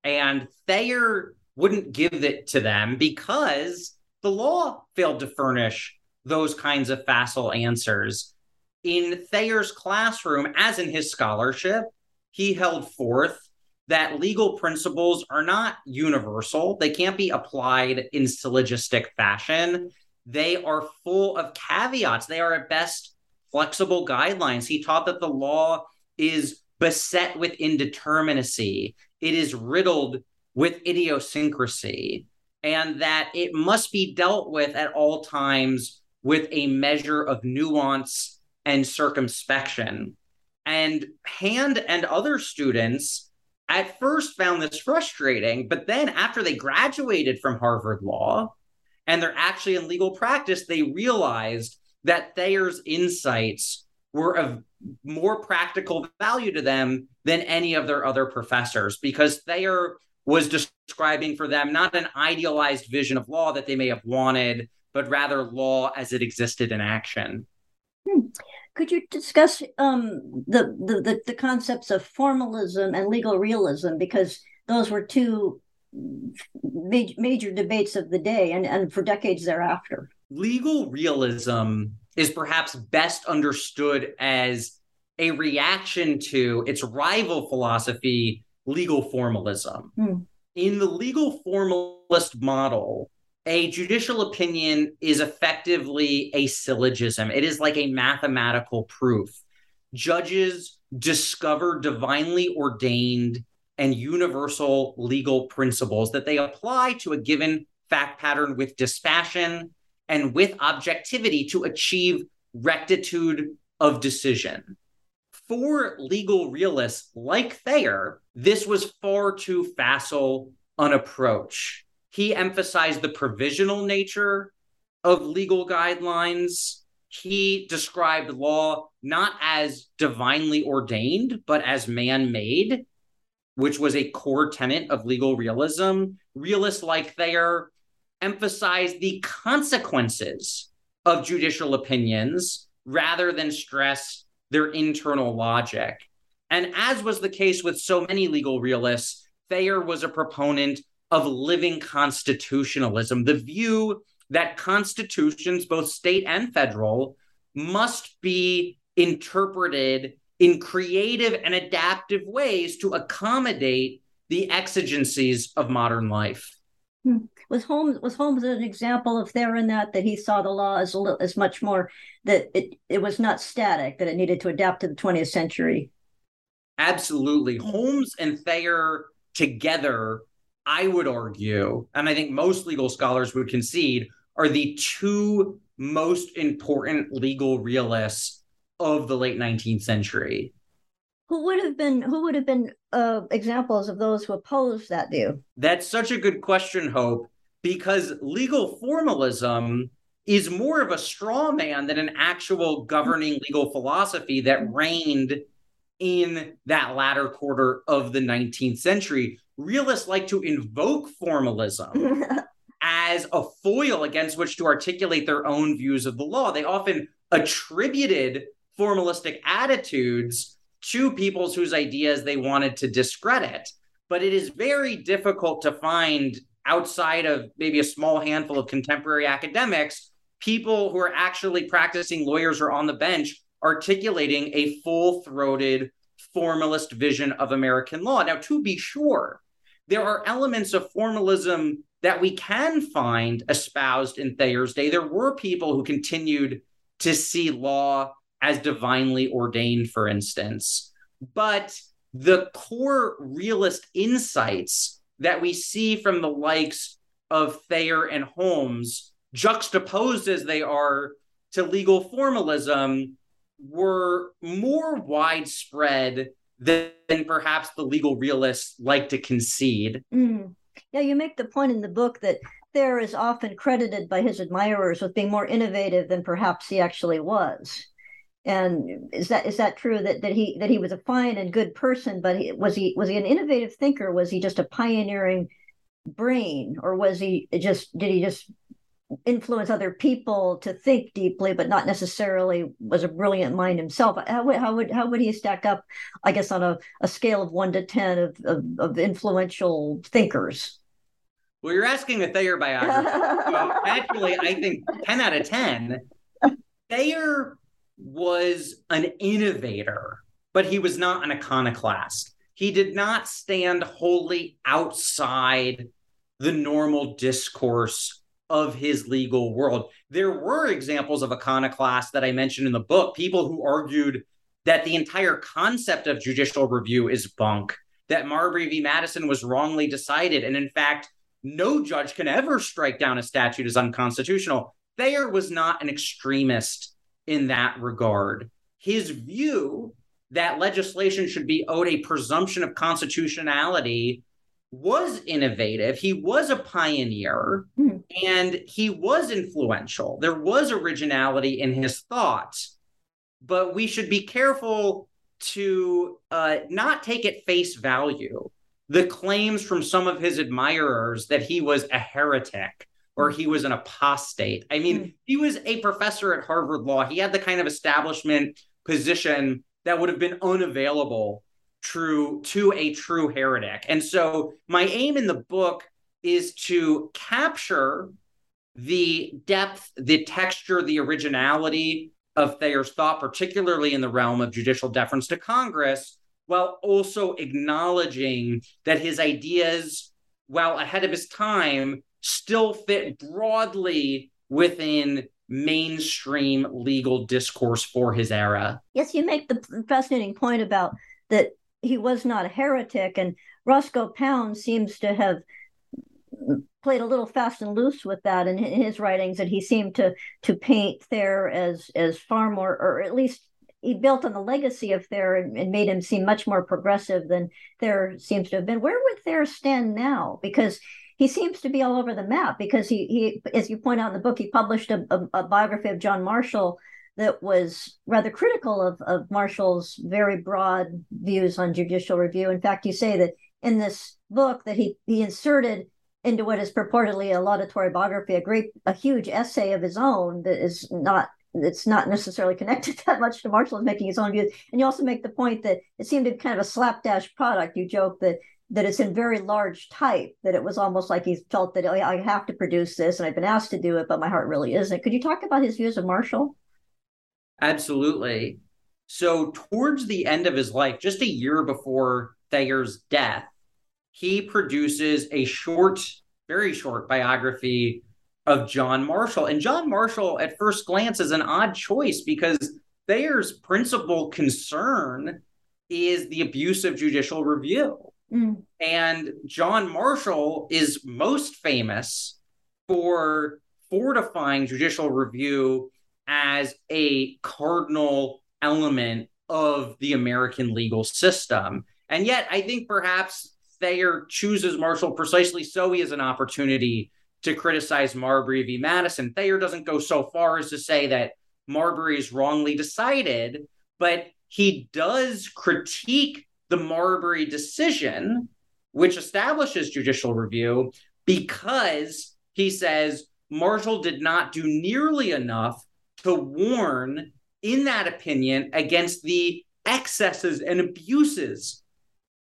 And Thayer wouldn't give it to them because the law failed to furnish those kinds of facile answers. In Thayer's classroom, as in his scholarship, he held forth that legal principles are not universal. They can't be applied in syllogistic fashion. They are full of caveats. They are at best flexible guidelines. He taught that the law is beset with indeterminacy, it is riddled with idiosyncrasy, and that it must be dealt with at all times with a measure of nuance and circumspection. And Hand and other students at first found this frustrating, but then after they graduated from Harvard Law and they're actually in legal practice, they realized that Thayer's insights were of more practical value to them than any of their other professors because Thayer was describing for them not an idealized vision of law that they may have wanted, but rather law as it existed in action. Hmm. Could you discuss um, the, the, the concepts of formalism and legal realism because those were two major, major debates of the day and, and for decades thereafter? Legal realism is perhaps best understood as a reaction to its rival philosophy, legal formalism. Hmm. In the legal formalist model, a judicial opinion is effectively a syllogism. It is like a mathematical proof. Judges discover divinely ordained and universal legal principles that they apply to a given fact pattern with dispassion and with objectivity to achieve rectitude of decision. For legal realists like Thayer, this was far too facile an approach he emphasized the provisional nature of legal guidelines. He described law not as divinely ordained, but as man made, which was a core tenet of legal realism. Realists like Thayer emphasized the consequences of judicial opinions rather than stress their internal logic. And as was the case with so many legal realists, Thayer was a proponent of living constitutionalism, the view that constitutions, both state and federal, must be interpreted in creative and adaptive ways to accommodate the exigencies of modern life. Hmm. Was Holmes was Holmes an example of Thayer in that that he saw the law as a little, as much more that it it was not static that it needed to adapt to the 20th century. Absolutely, Holmes and Thayer together I would argue, and I think most legal scholars would concede, are the two most important legal realists of the late 19th century. Who would have been who would have been uh, examples of those who opposed that view? That's such a good question, Hope, because legal formalism is more of a straw man than an actual governing legal philosophy that reigned in that latter quarter of the 19th century realists like to invoke formalism as a foil against which to articulate their own views of the law. They often attributed formalistic attitudes to peoples whose ideas they wanted to discredit. But it is very difficult to find outside of maybe a small handful of contemporary academics people who are actually practicing lawyers or on the bench articulating a full throated formalist vision of American law. Now, to be sure, there are elements of formalism that we can find espoused in Thayer's day. There were people who continued to see law as divinely ordained, for instance. But the core realist insights that we see from the likes of Thayer and Holmes, juxtaposed as they are to legal formalism, were more widespread than, perhaps the legal realists like to concede. Mm. Yeah, you make the point in the book that Thayer is often credited by his admirers with being more innovative than perhaps he actually was. And is that is that true that, that he that he was a fine and good person, but he, was he was he an innovative thinker? Was he just a pioneering brain, or was he just did he just influence other people to think deeply, but not necessarily was a brilliant mind himself. How would how would how would he stack up? I guess on a, a scale of one to ten of, of, of influential thinkers. Well, you're asking a Thayer biography. so actually, I think ten out of ten. Thayer was an innovator, but he was not an iconoclast. He did not stand wholly outside the normal discourse of his legal world. There were examples of iconoclasts that I mentioned in the book, people who argued that the entire concept of judicial review is bunk, that Marbury v. Madison was wrongly decided. And in fact, no judge can ever strike down a statute as unconstitutional. Thayer was not an extremist in that regard. His view that legislation should be owed a presumption of constitutionality was innovative. He was a pioneer mm. and he was influential. There was originality in his thoughts, but we should be careful to uh, not take at face value the claims from some of his admirers that he was a heretic or he was an apostate. I mean, mm. he was a professor at Harvard Law. He had the kind of establishment position that would have been unavailable true to a true heretic. And so my aim in the book is to capture the depth, the texture, the originality of Thayer's thought, particularly in the realm of judicial deference to Congress, while also acknowledging that his ideas, while ahead of his time, still fit broadly within mainstream legal discourse for his era. Yes, you make the fascinating point about that he was not a heretic, and Roscoe Pound seems to have played a little fast and loose with that in his writings, that he seemed to to paint Thayer as as far more, or at least he built on the legacy of Thayer and, and, made him seem much more progressive than Thayer seems to have been. Where would Thayer stand now? Because he seems to be all over the map. Because he, he as you point out in the book, he published a, a, a biography of John Marshall that was rather critical of, of Marshall's very broad views on judicial review. In fact, you say that in this book that he he inserted into what is purportedly a laudatory biography, a great, a huge essay of his own that is not it's not necessarily connected that much to Marshall is making his own views. And you also make the point that it seemed to be kind of a slapdash product. You joke that that it's in very large type, that it was almost like he felt that oh, I have to produce this and I've been asked to do it, but my heart really isn't. Could you talk about his views of Marshall? Absolutely. So, towards the end of his life, just a year before Thayer's death, he produces a short, very short biography of John Marshall. And John Marshall, at first glance, is an odd choice because Thayer's principal concern is the abuse of judicial review. Mm. And John Marshall is most famous for fortifying judicial review as a cardinal element of the American legal system. And yet, I think perhaps Thayer chooses Marshall precisely so he has an opportunity to criticize Marbury v. Madison. Thayer doesn't go so far as to say that Marbury is wrongly decided, but he does critique the Marbury decision, which establishes judicial review, because he says Marshall did not do nearly enough to warn, in that opinion, against the excesses and abuses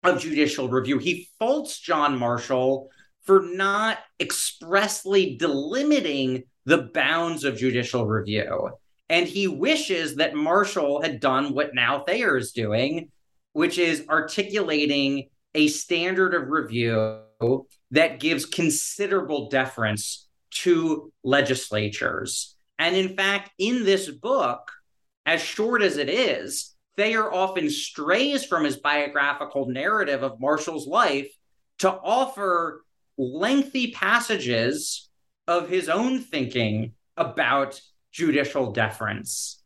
of judicial review. He faults John Marshall for not expressly delimiting the bounds of judicial review. And he wishes that Marshall had done what now Thayer is doing, which is articulating a standard of review that gives considerable deference to legislatures. And in fact, in this book, as short as it is, Thayer often strays from his biographical narrative of Marshall's life to offer lengthy passages of his own thinking about judicial deference.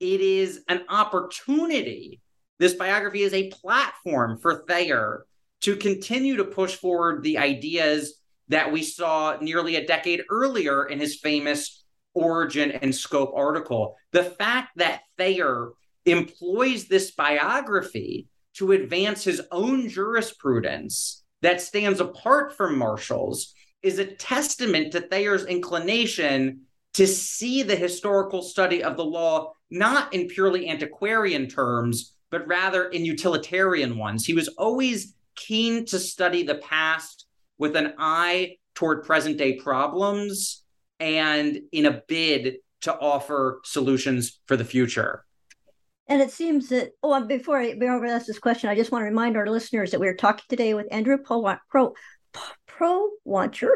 It is an opportunity. This biography is a platform for Thayer to continue to push forward the ideas that we saw nearly a decade earlier in his famous origin and scope article. The fact that Thayer employs this biography to advance his own jurisprudence that stands apart from Marshall's is a testament to Thayer's inclination to see the historical study of the law not in purely antiquarian terms, but rather in utilitarian ones. He was always keen to study the past with an eye toward present day problems and in a bid to offer solutions for the future. And it seems that, oh, before I, before I ask this question, I just want to remind our listeners that we are talking today with Andrew Pro, Pro, Pro Wancher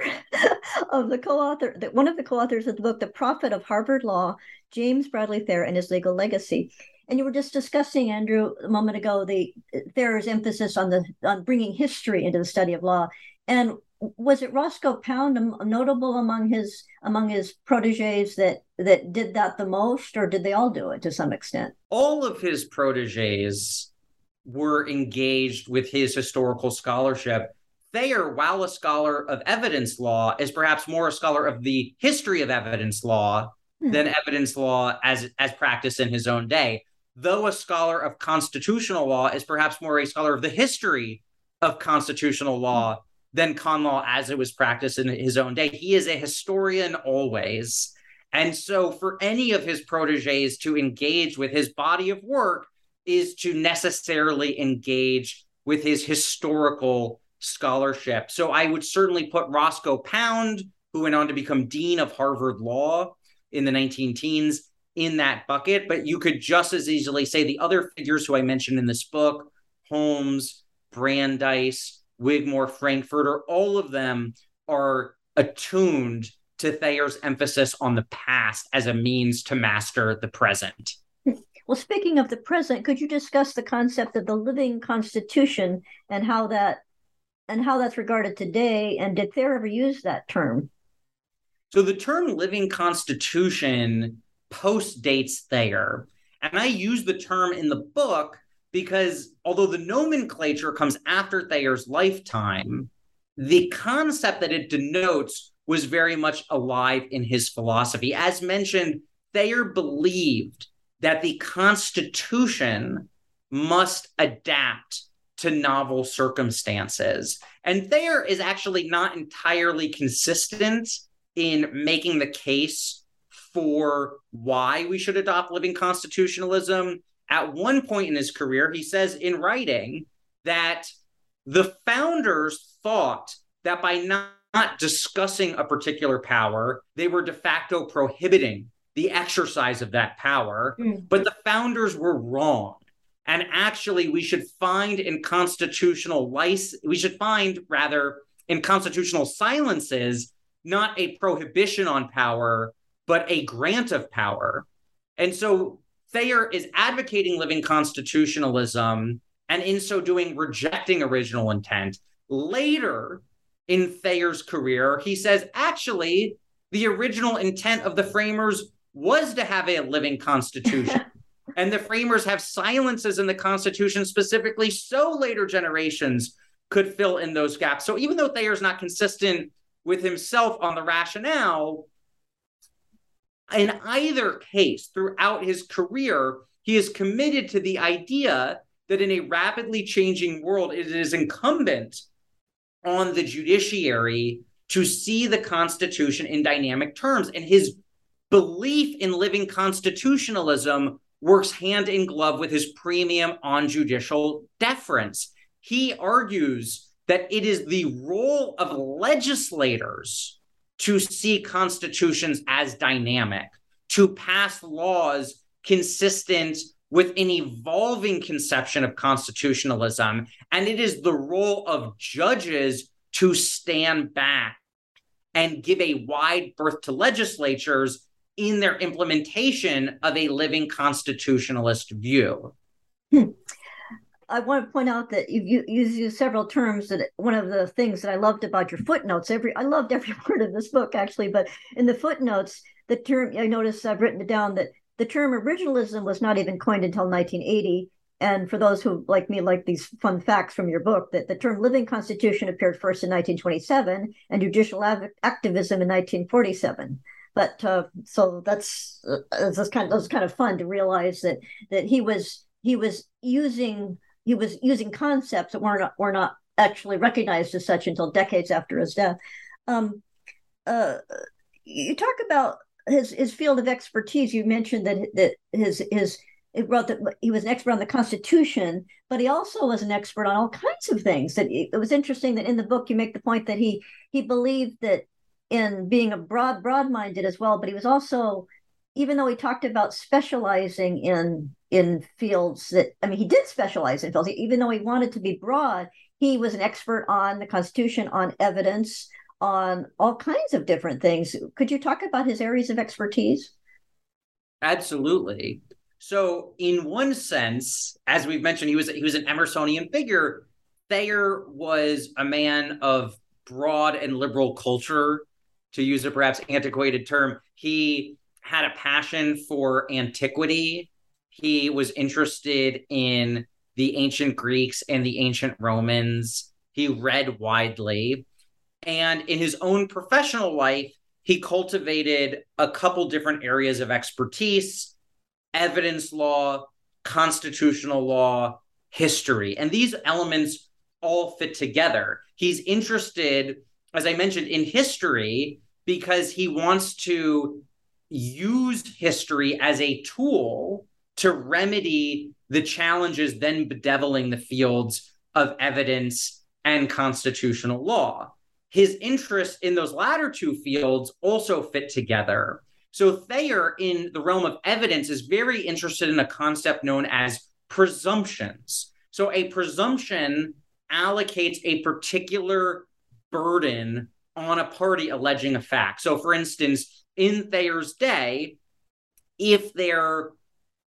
of the co-author, that one of the co-authors of the book, The Prophet of Harvard Law, James Bradley Thayer and His Legal Legacy. And you were just discussing, Andrew, a moment ago, the Thayer's emphasis on the on bringing history into the study of law. And was it Roscoe Pound notable among his among his proteges that that did that the most, or did they all do it to some extent? All of his proteges were engaged with his historical scholarship. Thayer, while a scholar of evidence law, is perhaps more a scholar of the history of evidence law hmm. than evidence law as as practiced in his own day. Though a scholar of constitutional law is perhaps more a scholar of the history of constitutional law hmm. than con law as it was practiced in his own day. He is a historian always. And so, for any of his proteges to engage with his body of work is to necessarily engage with his historical scholarship. So, I would certainly put Roscoe Pound, who went on to become dean of Harvard Law in the 19 teens, in that bucket. But you could just as easily say the other figures who I mentioned in this book Holmes, Brandeis, Wigmore, Frankfurter, all of them are attuned to Thayer's emphasis on the past as a means to master the present. Well, speaking of the present, could you discuss the concept of the living constitution and how that and how that's regarded today? And did Thayer ever use that term? So the term living constitution post dates Thayer. And I use the term in the book because although the nomenclature comes after Thayer's lifetime, the concept that it denotes was very much alive in his philosophy. As mentioned, Thayer believed that the Constitution must adapt to novel circumstances. And Thayer is actually not entirely consistent in making the case for why we should adopt living constitutionalism at one point in his career, he says in writing that the founders thought that by not, not discussing a particular power, they were de facto prohibiting the exercise of that power. Mm. But the founders were wrong. And actually, we should find in constitutional license, we should find rather in constitutional silences, not a prohibition on power, but a grant of power. And so Thayer is advocating living constitutionalism and in so doing rejecting original intent. Later in Thayer's career, he says actually the original intent of the framers was to have a living constitution. and the framers have silences in the Constitution specifically so later generations could fill in those gaps. So even though Thayer's not consistent with himself on the rationale, in either case, throughout his career, he is committed to the idea that in a rapidly changing world, it is incumbent on the judiciary to see the Constitution in dynamic terms. And his belief in living constitutionalism works hand in glove with his premium on judicial deference. He argues that it is the role of legislators to see constitutions as dynamic, to pass laws consistent with an evolving conception of constitutionalism. And it is the role of judges to stand back and give a wide berth to legislatures in their implementation of a living constitutionalist view. Hmm. I want to point out that you use several terms that one of the things that I loved about your footnotes, every I loved every word of this book actually, but in the footnotes, the term I noticed I've written it down that the term originalism was not even coined until 1980. And for those who like me like these fun facts from your book, that the term living constitution appeared first in 1927 and judicial activism in 1947 but uh, so that's uh, that's kind of kind of fun to realize that that he was he was using he was using concepts that were not were not actually recognized as such until decades after his death. Um, uh, you talk about his his field of expertise. You mentioned that that his his it wrote that he was an expert on the Constitution, but he also was an expert on all kinds of things. That it was interesting that in the book you make the point that he he believed that in being a broad broad minded as well, but he was also even though he talked about specializing in in fields that I mean he did specialize in fields. Even though he wanted to be broad he was an expert on the constitution on evidence on all kinds of different things. Could you talk about his areas of expertise? Absolutely. So in one sense as we've mentioned he was he was an emersonian figure. Thayer was a man of broad and liberal culture to use a perhaps antiquated term. He had a passion for antiquity. He was interested in the ancient Greeks and the ancient Romans. He read widely. And in his own professional life, he cultivated a couple different areas of expertise evidence law, constitutional law, history. And these elements all fit together. He's interested, as I mentioned, in history because he wants to use history as a tool to remedy the challenges then bedeviling the fields of evidence and constitutional law. His interests in those latter two fields also fit together. So, Thayer, in the realm of evidence, is very interested in a concept known as presumptions. So, a presumption allocates a particular burden on a party alleging a fact. So, for instance, in Thayer's day, if there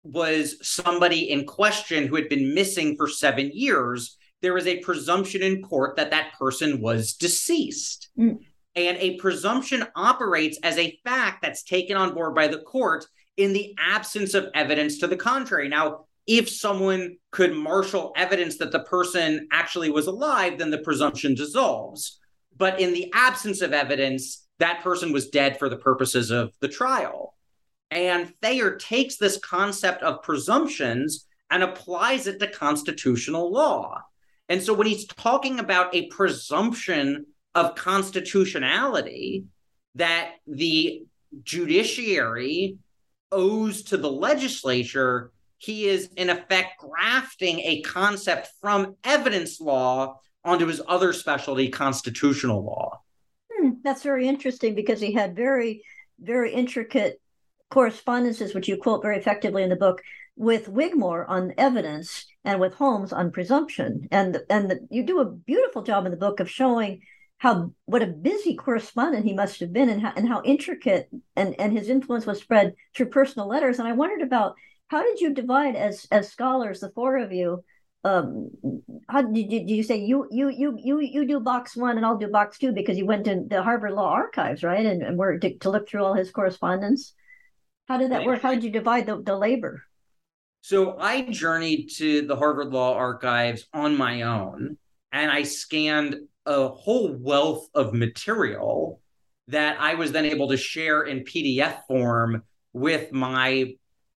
was somebody in question who had been missing for seven years, there was a presumption in court that that person was deceased. Mm. And a presumption operates as a fact that's taken on board by the court in the absence of evidence to the contrary. Now, if someone could marshal evidence that the person actually was alive, then the presumption dissolves. But in the absence of evidence, that person was dead for the purposes of the trial. And Thayer takes this concept of presumptions and applies it to constitutional law. And so when he's talking about a presumption of constitutionality that the judiciary owes to the legislature, he is in effect grafting a concept from evidence law onto his other specialty, constitutional law. That's very interesting because he had very, very intricate correspondences, which you quote very effectively in the book, with Wigmore on evidence and with Holmes on presumption. And and the, you do a beautiful job in the book of showing how what a busy correspondent he must have been and how, and how intricate and, and his influence was spread through personal letters. And I wondered about how did you divide as as scholars, the four of you, um how did you, did you say you you you you you do box one and i'll do box two because you went to the harvard law archives right? And, and were to, to look through all his correspondence. How did that work? How did you divide the, the labor? So i journeyed to the harvard law archives on my own and i scanned a whole wealth of material that i was then able to share in pdf form with my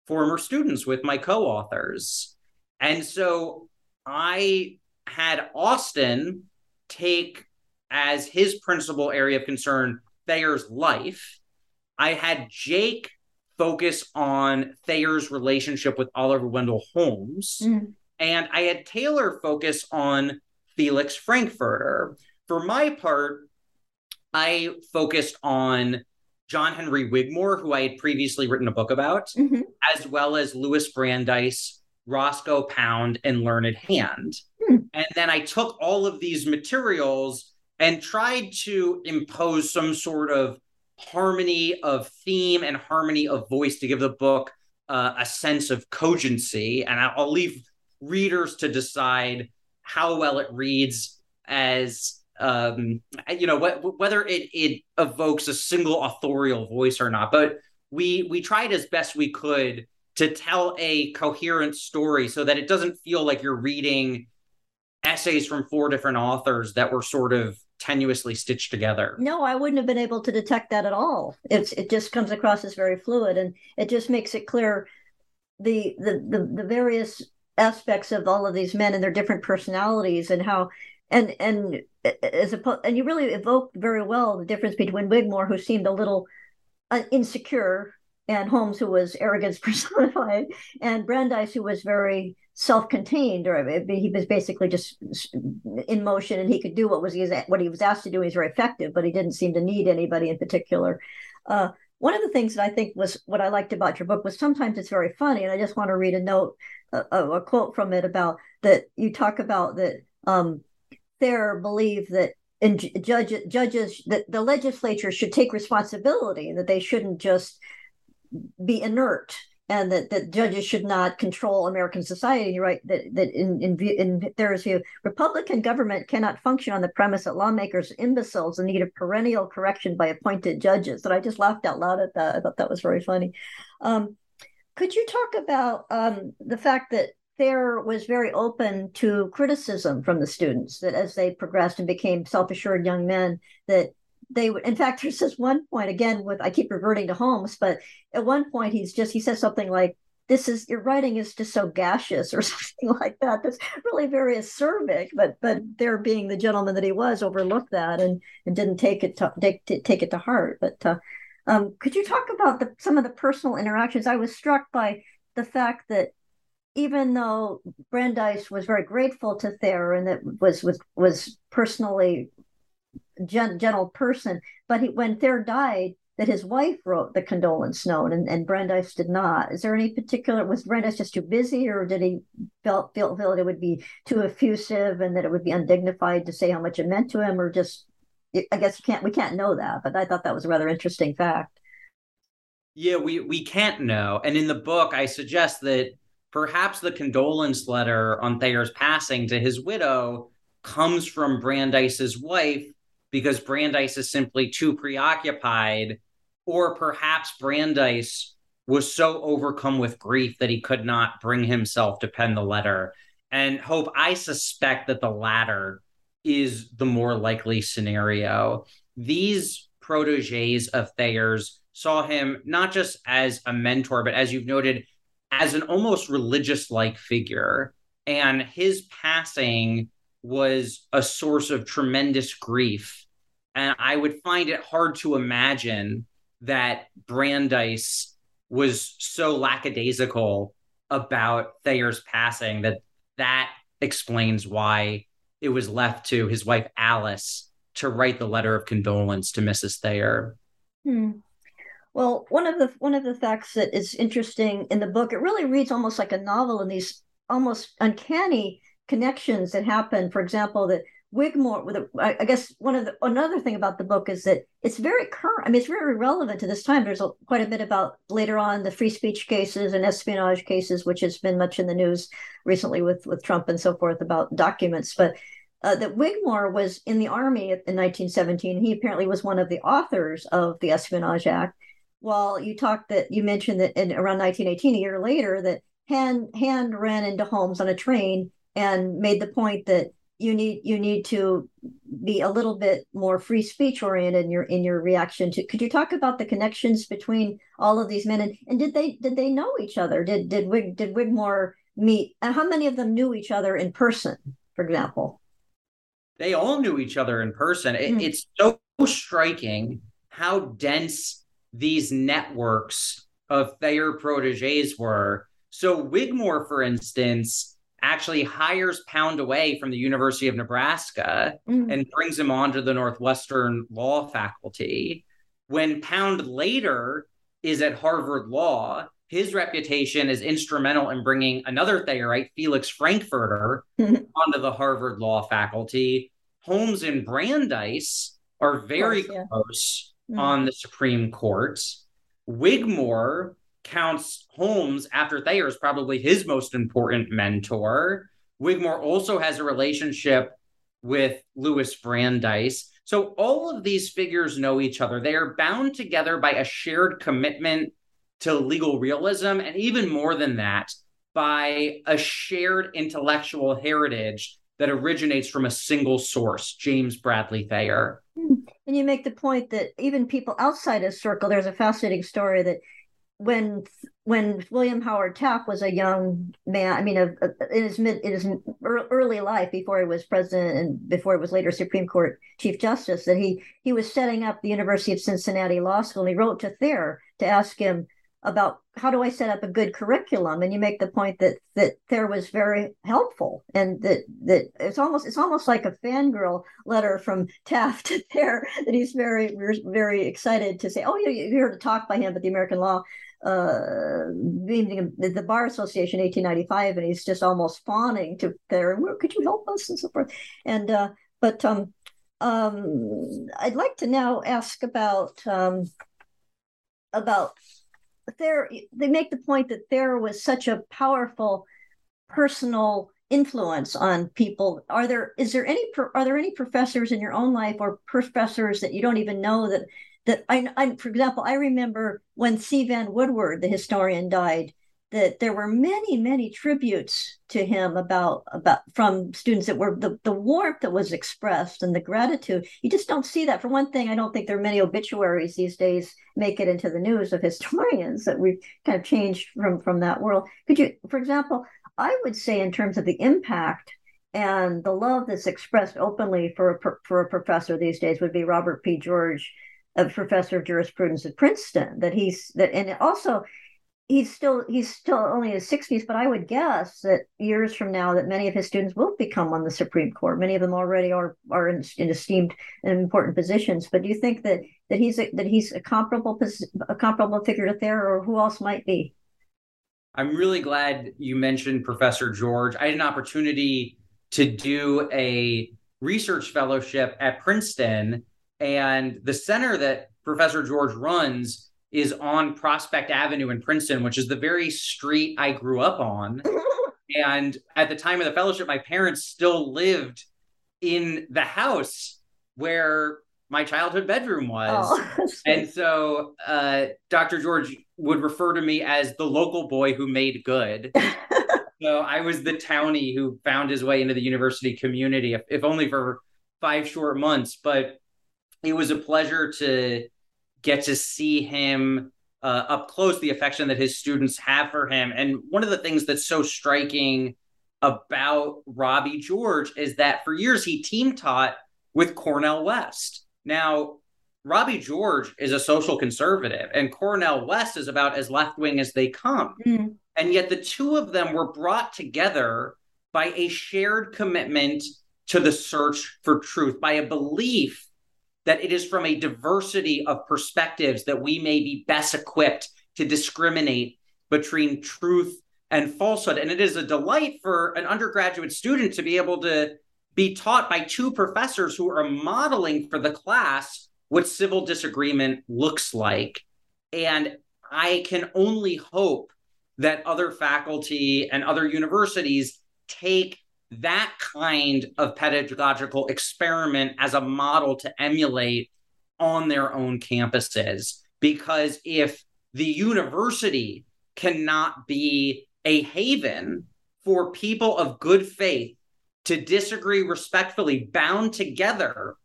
former students with my co-authors. And so I had Austin take as his principal area of concern Thayer's life. I had Jake focus on Thayer's relationship with Oliver Wendell Holmes. Mm. And I had Taylor focus on Felix Frankfurter. For my part, I focused on John Henry Wigmore, who I had previously written a book about, mm-hmm. as well as Louis Brandeis, Roscoe Pound, and Learned Hand. Hmm. And then I took all of these materials and tried to impose some sort of harmony of theme and harmony of voice to give the book uh, a sense of cogency. And I'll leave readers to decide how well it reads as um, you know wh- whether it it evokes a single authorial voice or not but we we tried as best we could to tell a coherent story so that it doesn't feel like you're reading essays from four different authors that were sort of tenuously stitched together. No, I wouldn't have been able to detect that at all. It's it just comes across as very fluid and it just makes it clear the the the, the various aspects of all of these men and their different personalities and how and and as a and you really evoked very well the difference between Wigmore, who seemed a little uh, insecure, and Holmes, who was arrogance personified, and Brandeis, who was very self-contained, or he was basically just in motion, and he could do what was he what he was asked to do. He was very effective, but he didn't seem to need anybody in particular. Uh, one of the things that I think was what I liked about your book was sometimes it's very funny, and I just want to read a note, a, a quote from it about that. You talk about that um, Thayer believed that and judge, judges that the legislature should take responsibility and that they shouldn't just be inert and that, that judges should not control American society. And you're right that, that in, in, in Thayer's view, Republican government cannot function on the premise that lawmakers are imbeciles in need of perennial correction by appointed judges. And I just laughed out loud at that. I thought that was very funny. Um, could you talk about um, the fact that Thayer was very open to criticism from the students that as they progressed and became self-assured young men, that they would in fact there's this one point again with i keep reverting to holmes but at one point he's just he says something like this is your writing is just so gaseous or something like that. That's really very acerbic but but there being the gentleman that he was overlooked that and and didn't take it to take, take it to heart. But uh, um, could you talk about the, some of the personal interactions? I was struck by the fact that even though Brandeis was very grateful to Thayer and that was was was personally gen, gentle person. But he, when Thayer died, that his wife wrote the condolence note and, and Brandeis did not. Is there any particular, was Brandeis just too busy or did he feel, feel, feel that it would be too effusive and that it would be undignified to say how much it meant to him or just, I guess you can't, we can't know that, but I thought that was a rather interesting fact. Yeah, we, we can't know. And in the book, I suggest that perhaps the condolence letter on Thayer's passing to his widow comes from Brandeis's wife because Brandeis is simply too preoccupied, or perhaps Brandeis was so overcome with grief that he could not bring himself to pen the letter. And Hope, I suspect that the latter is the more likely scenario. These proteges of Thayer's saw him not just as a mentor, but as you've noted, as an almost religious like figure. And his passing was a source of tremendous grief and I would find it hard to imagine that Brandeis was so lackadaisical about Thayer's passing that that explains why it was left to his wife Alice to write the letter of condolence to Mrs. Thayer. Hmm. Well, one of the one of the facts that is interesting in the book, it really reads almost like a novel in these almost uncanny connections that happen. For example, that Wigmore, I guess one of the another thing about the book is that it's very current. I mean, it's very relevant to this time. There's a, quite a bit about later on the free speech cases and espionage cases, which has been much in the news recently with with Trump and so forth about documents. But uh, that Wigmore was in the army in 1917. He apparently was one of the authors of the Espionage Act. Well, you talked that you mentioned that in around 1918, a year later, that Hand Hand ran into Holmes on a train and made the point that you need you need to be a little bit more free speech oriented in your in your reaction to could you talk about the connections between all of these men and, and did they did they know each other? Did did Wig did Wigmore meet and how many of them knew each other in person for example? They all knew each other in person. It, mm. it's so striking how dense these networks of Thayer proteges were. So Wigmore for instance actually hires Pound away from the University of Nebraska mm. and brings him onto the Northwestern law faculty. When Pound later is at Harvard Law, his reputation is instrumental in bringing another Thayerite, Felix Frankfurter, onto the Harvard Law faculty. Holmes and Brandeis are very course, yeah. close mm. on the Supreme Court. Wigmore counts Holmes after Thayer is probably his most important mentor. Wigmore also has a relationship with Louis Brandeis. So all of these figures know each other. They are bound together by a shared commitment to legal realism, and even more than that, by a shared intellectual heritage that originates from a single source, James Bradley Thayer. Hmm. And you make the point that even people outside his circle, there's a fascinating story that when when William Howard Taft was a young man, I mean, a, a, in his mid in his early life before he was president and before he was later Supreme Court Chief Justice, that he he was setting up the University of Cincinnati Law School, and he wrote to Thayer to ask him about how do I set up a good curriculum? And you make the point that that Thayer was very helpful, and that that it's almost it's almost like a fangirl letter from Taft to Thayer that he's very very excited to say, oh, you you're here to talk by him, but the American Law uh, the Bar Association 1895, and he's just almost fawning to Thayer, where could you help us and so forth. And uh, but um, um, I'd like to now ask about um, about there they make the point that there was such a powerful personal influence on people are there is there any are there any professors in your own life or professors that you don't even know that that I, I for example i remember when c. Vann Woodward the historian died that there were many many tributes to him about about from students that were the, the warmth that was expressed and the gratitude. You just don't see that. For one thing i don't think there are many obituaries these days make it into the news of historians that we've kind of changed from from that world. Could you for example i would say in terms of the impact and the love that's expressed openly for a, for a professor these days would be robert p. George a professor of jurisprudence at princeton that he's that and also he's still he's still only in his 60s but i would guess that years from now that many of his students will become on the supreme court. Many of them already are are in, in esteemed and important positions. But do you think that that he's a, that he's a comparable a comparable figure to Thayer or who else might be? I'm really glad you mentioned professor george. I had an opportunity to do a research fellowship at princeton and the center that professor george runs is on Prospect Avenue in Princeton, which is the very street I grew up on. and at the time of the fellowship, my parents still lived in the house where my childhood bedroom was. Oh, and so uh, Dr. George would refer to me as the local boy who made good. so I was the townie who found his way into the university community, if, if only for five short months. But it was a pleasure to get to see him uh, up close, the affection that his students have for him. And one of the things that's so striking about Robbie George is that for years he team taught with Cornel West. Now, Robbie George is a social conservative, and Cornel West is about as left wing as they come. Mm. And yet the two of them were brought together by a shared commitment to the search for truth, by a belief that it is from a diversity of perspectives that we may be best equipped to discriminate between truth and falsehood. And it is a delight for an undergraduate student to be able to be taught by two professors who are modeling for the class what civil disagreement looks like. And I can only hope that other faculty and other universities take that kind of pedagogical experiment as a model to emulate on their own campuses. Because if the university cannot be a haven for people of good faith to disagree respectfully, bound together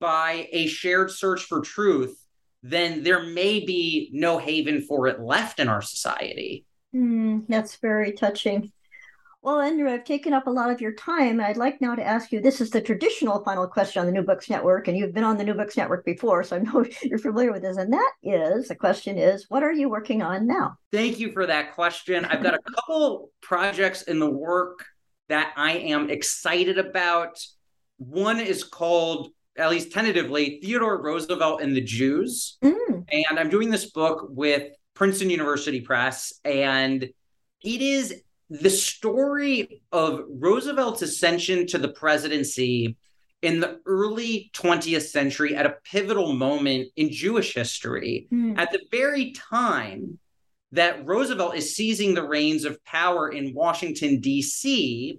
by a shared search for truth, then there may be no haven for it left in our society. Mm, that's very touching. Well, Andrew, I've taken up a lot of your time. I'd like now to ask you this is the traditional final question on the New Books Network, and you've been on the New Books Network before, so I know you're familiar with this. And that is the question is, what are you working on now? Thank you for that question. I've got a couple projects in the work that I am excited about. One is called, at least tentatively, Theodore Roosevelt and the Jews. Mm. And I'm doing this book with Princeton University Press, and it is the story of Roosevelt's ascension to the presidency in the early 20th century at a pivotal moment in Jewish history, mm. at the very time that Roosevelt is seizing the reins of power in Washington, D.C.,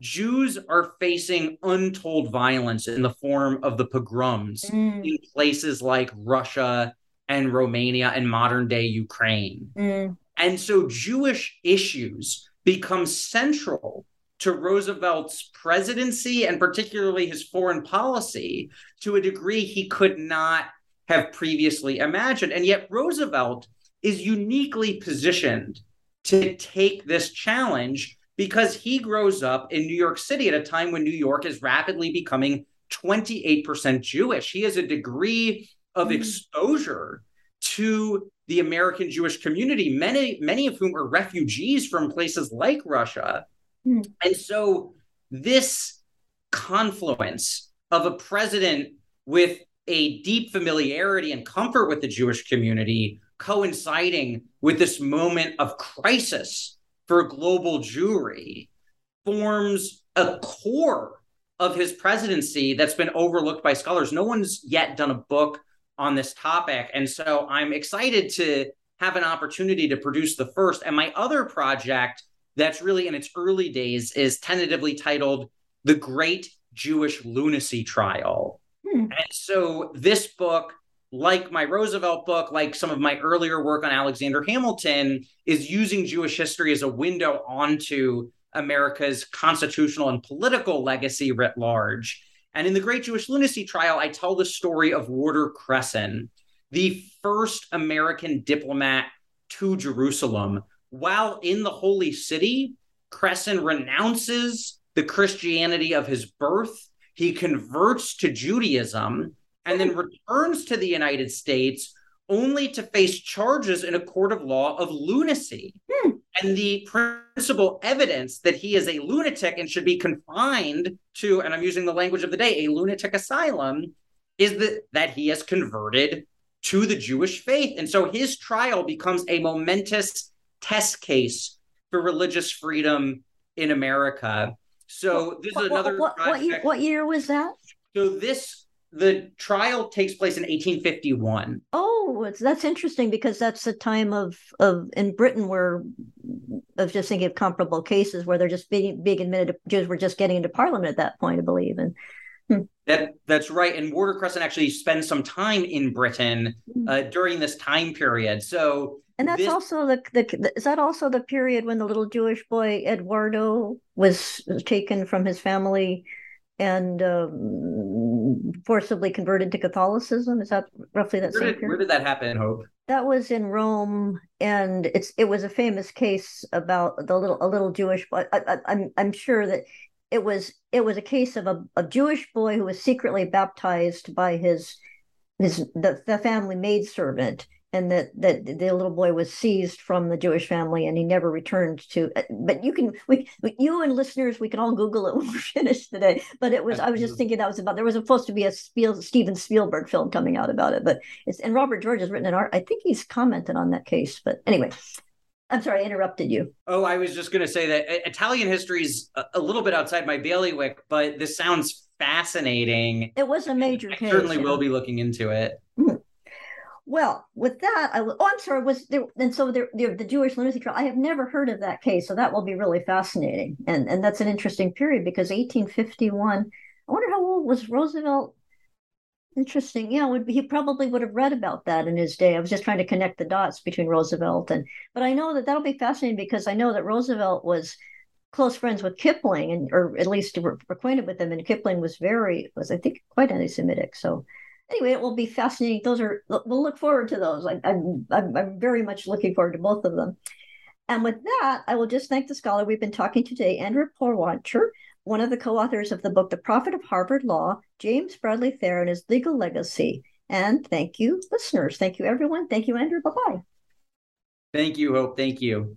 Jews are facing untold violence in the form of the pogroms mm. in places like Russia and Romania and modern day Ukraine. Mm. And so Jewish issues become central to Roosevelt's presidency and particularly his foreign policy to a degree he could not have previously imagined. And yet, Roosevelt is uniquely positioned to take this challenge because he grows up in New York City at a time when New York is rapidly becoming 28% Jewish. He has a degree of mm. exposure to the American Jewish community, many, many of whom are refugees from places like Russia. Mm. And so this confluence of a president with a deep familiarity and comfort with the Jewish community coinciding with this moment of crisis for global Jewry forms a core of his presidency that's been overlooked by scholars. No one's yet done a book on this topic. And so I'm excited to have an opportunity to produce the first. And my other project that's really in its early days is tentatively titled The Great Jewish Lunacy Trial. Hmm. And so this book, like my Roosevelt book, like some of my earlier work on Alexander Hamilton, is using Jewish history as a window onto America's constitutional and political legacy writ large. And in the Great Jewish Lunacy Trial, I tell the story of Warder Cresson, the first American diplomat to Jerusalem. While in the holy city, Cresson renounces the Christianity of his birth. He converts to Judaism and then returns to the United States only to face charges in a court of law of lunacy. Hmm. And the principal evidence that he is a lunatic and should be confined to, and I'm using the language of the day, a lunatic asylum, is that, that he has converted to the Jewish faith. And so his trial becomes a momentous test case for religious freedom in America. So this what, is another. What, what, what, year, what year was that? So this the trial takes place in 1851. Oh, that's interesting because that's the time of of in Britain where was just thinking of comparable cases where they're just being being admitted Jews were just getting into Parliament at that point, I believe, and. Hmm. That that's right, and Warder Cresson actually spends some time in Britain hmm. uh, during this time period. So, and that's this... also the, the is that also the period when the little Jewish boy Eduardo was taken from his family and um, forcibly converted to Catholicism. Is that roughly that where same did. Where did that happen, Hope? That was in Rome, and it's it was a famous case about the little a little Jewish boy. I, I, I'm I'm sure that it was it was a case of a, a Jewish boy who was secretly baptized by his his the, the family maidservant and that that the little boy was seized from the Jewish family and he never returned to. Uh, but you can we you and listeners we can all Google it when we're finished today. But it was I was just thinking that was about there was supposed to be a Spiel, Steven Spielberg film coming out about it, but it's and Robert George has written an art. I think he's commented on that case. But anyway. I'm sorry, I interrupted you. Oh, I was just going to say that Italian history is a little bit outside my bailiwick, but this sounds fascinating. It was a major I case. Certainly yeah. will be looking into it. Well, with that, I oh, I'm sorry, was there, and so there, the, the Jewish lunacy trial, I have never heard of that case. So that will be really fascinating. And, and that's an interesting period because 1851, I wonder how old was Roosevelt? Interesting. Yeah, would he probably would have read about that in his day. I was just trying to connect the dots between Roosevelt and, but I know that that'll be fascinating because I know that Roosevelt was close friends with Kipling and, or at least were acquainted with him. And Kipling was very, was I think quite anti-Semitic. So anyway, it will be fascinating. Those are we'll look forward to those. I, am I'm, I'm very much looking forward to both of them. And with that, I will just thank the scholar we've been talking today, Andrew Porwancher, one of the co-authors of the book The Prophet of Harvard Law, James Bradley Thayer and His Legal Legacy. And thank you, listeners. Thank you, everyone. Thank you, Andrew. Bye-bye. Thank you, Hope. Thank you.